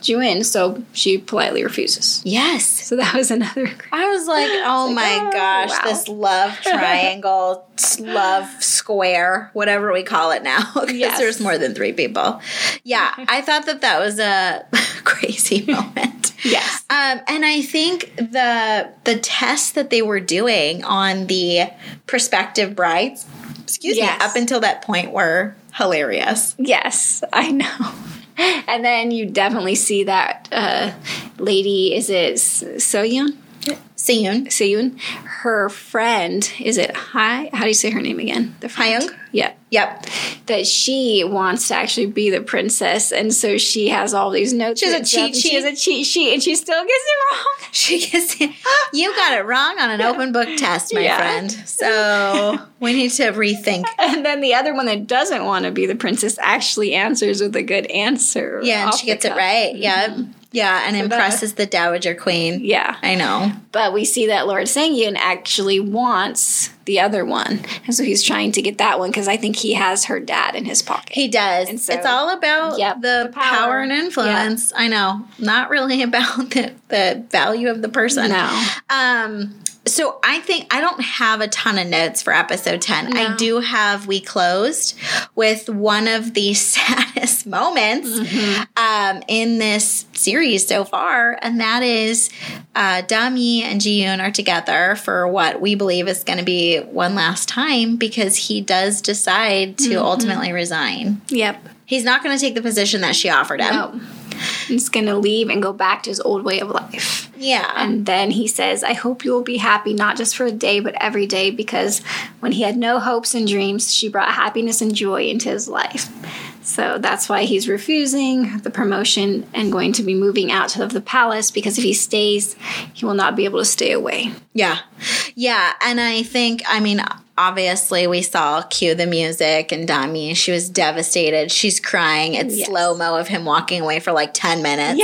Juin, so she politely refuses. yes. So that was another. I was like, oh like, my oh, gosh, wow. this love triangle, love square, whatever we call it now, because Yes. there's more than three people. Yeah, I thought that that was a crazy moment. Yes. Um, and I think the the test that they were doing on the prospective brides, excuse Yes. me, up until that point were hilarious. Yes, I know. And then you definitely see that uh, lady, is it Soyun? Seyoon, Soyun? Her friend, is it Hai? How do you say her name again? The friend. Hyung? Yeah. yep, That she wants to actually be the princess, and so she has all these notes. She has a cheat sheet. has a cheat sheet, and she still gets it wrong. she gets it. You got it wrong on an open book test, my Yeah. friend. So we need to rethink. And then the other one that doesn't want to be the princess actually answers with a good answer. Yeah, and she gets it cuff. right. Yeah, mm-hmm. Yeah, and that- impresses the dowager queen. Yeah. I know. But we see that Lord Sangyun actually wants the other one. And so he's trying to get that one because I think he has her dad in his pocket. He does. And so- it's all about Yep, the, the power. power. and influence. I know. Not really about the, the value of the person. No. Um so I think I don't have a ton of notes for episode 10. No. I do have we closed with one of the saddest moments Mm-hmm. um, in this series so far, and that is uh, Dami and Ji-yoon are together for what we believe is going to be one last time because he does decide to Mm-hmm. ultimately resign. Yep. He's not going to take the position that she offered him. No. He's going to leave and go back to his old way of life. Yeah. And then he says, I hope you will be happy, not just for a day, but every day, because when he had no hopes and dreams, she brought happiness and joy into his life. So that's why he's refusing the promotion and going to be moving out of the palace because if he stays, he will not be able to stay away. Yeah. Yeah. And I think, I mean, obviously we saw cue the music and Dami, she was devastated. She's crying. It's Yes. slow mo of him walking away for like 10 minutes.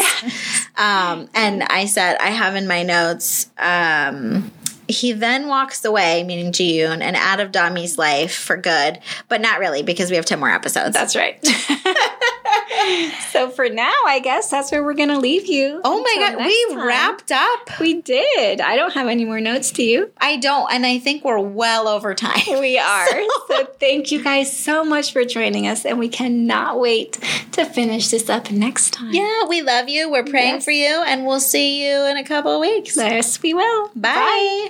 Um, and I said, I have in my notes, um, he then walks away, meaning Ji-yoon, and out of Dami's life for good, but not really because we have 10 more episodes. That's right. so for now, I guess that's where we're going to leave you. oh my God, we time. wrapped up. We did. I don't have any more notes to you. I don't, and I think we're well over time. We are. so thank you guys so much for joining us, and we cannot wait to finish this up next time. Yeah, we love you. We're praying Yes. for you, and we'll see you in a couple of weeks. Yes, we will. Bye.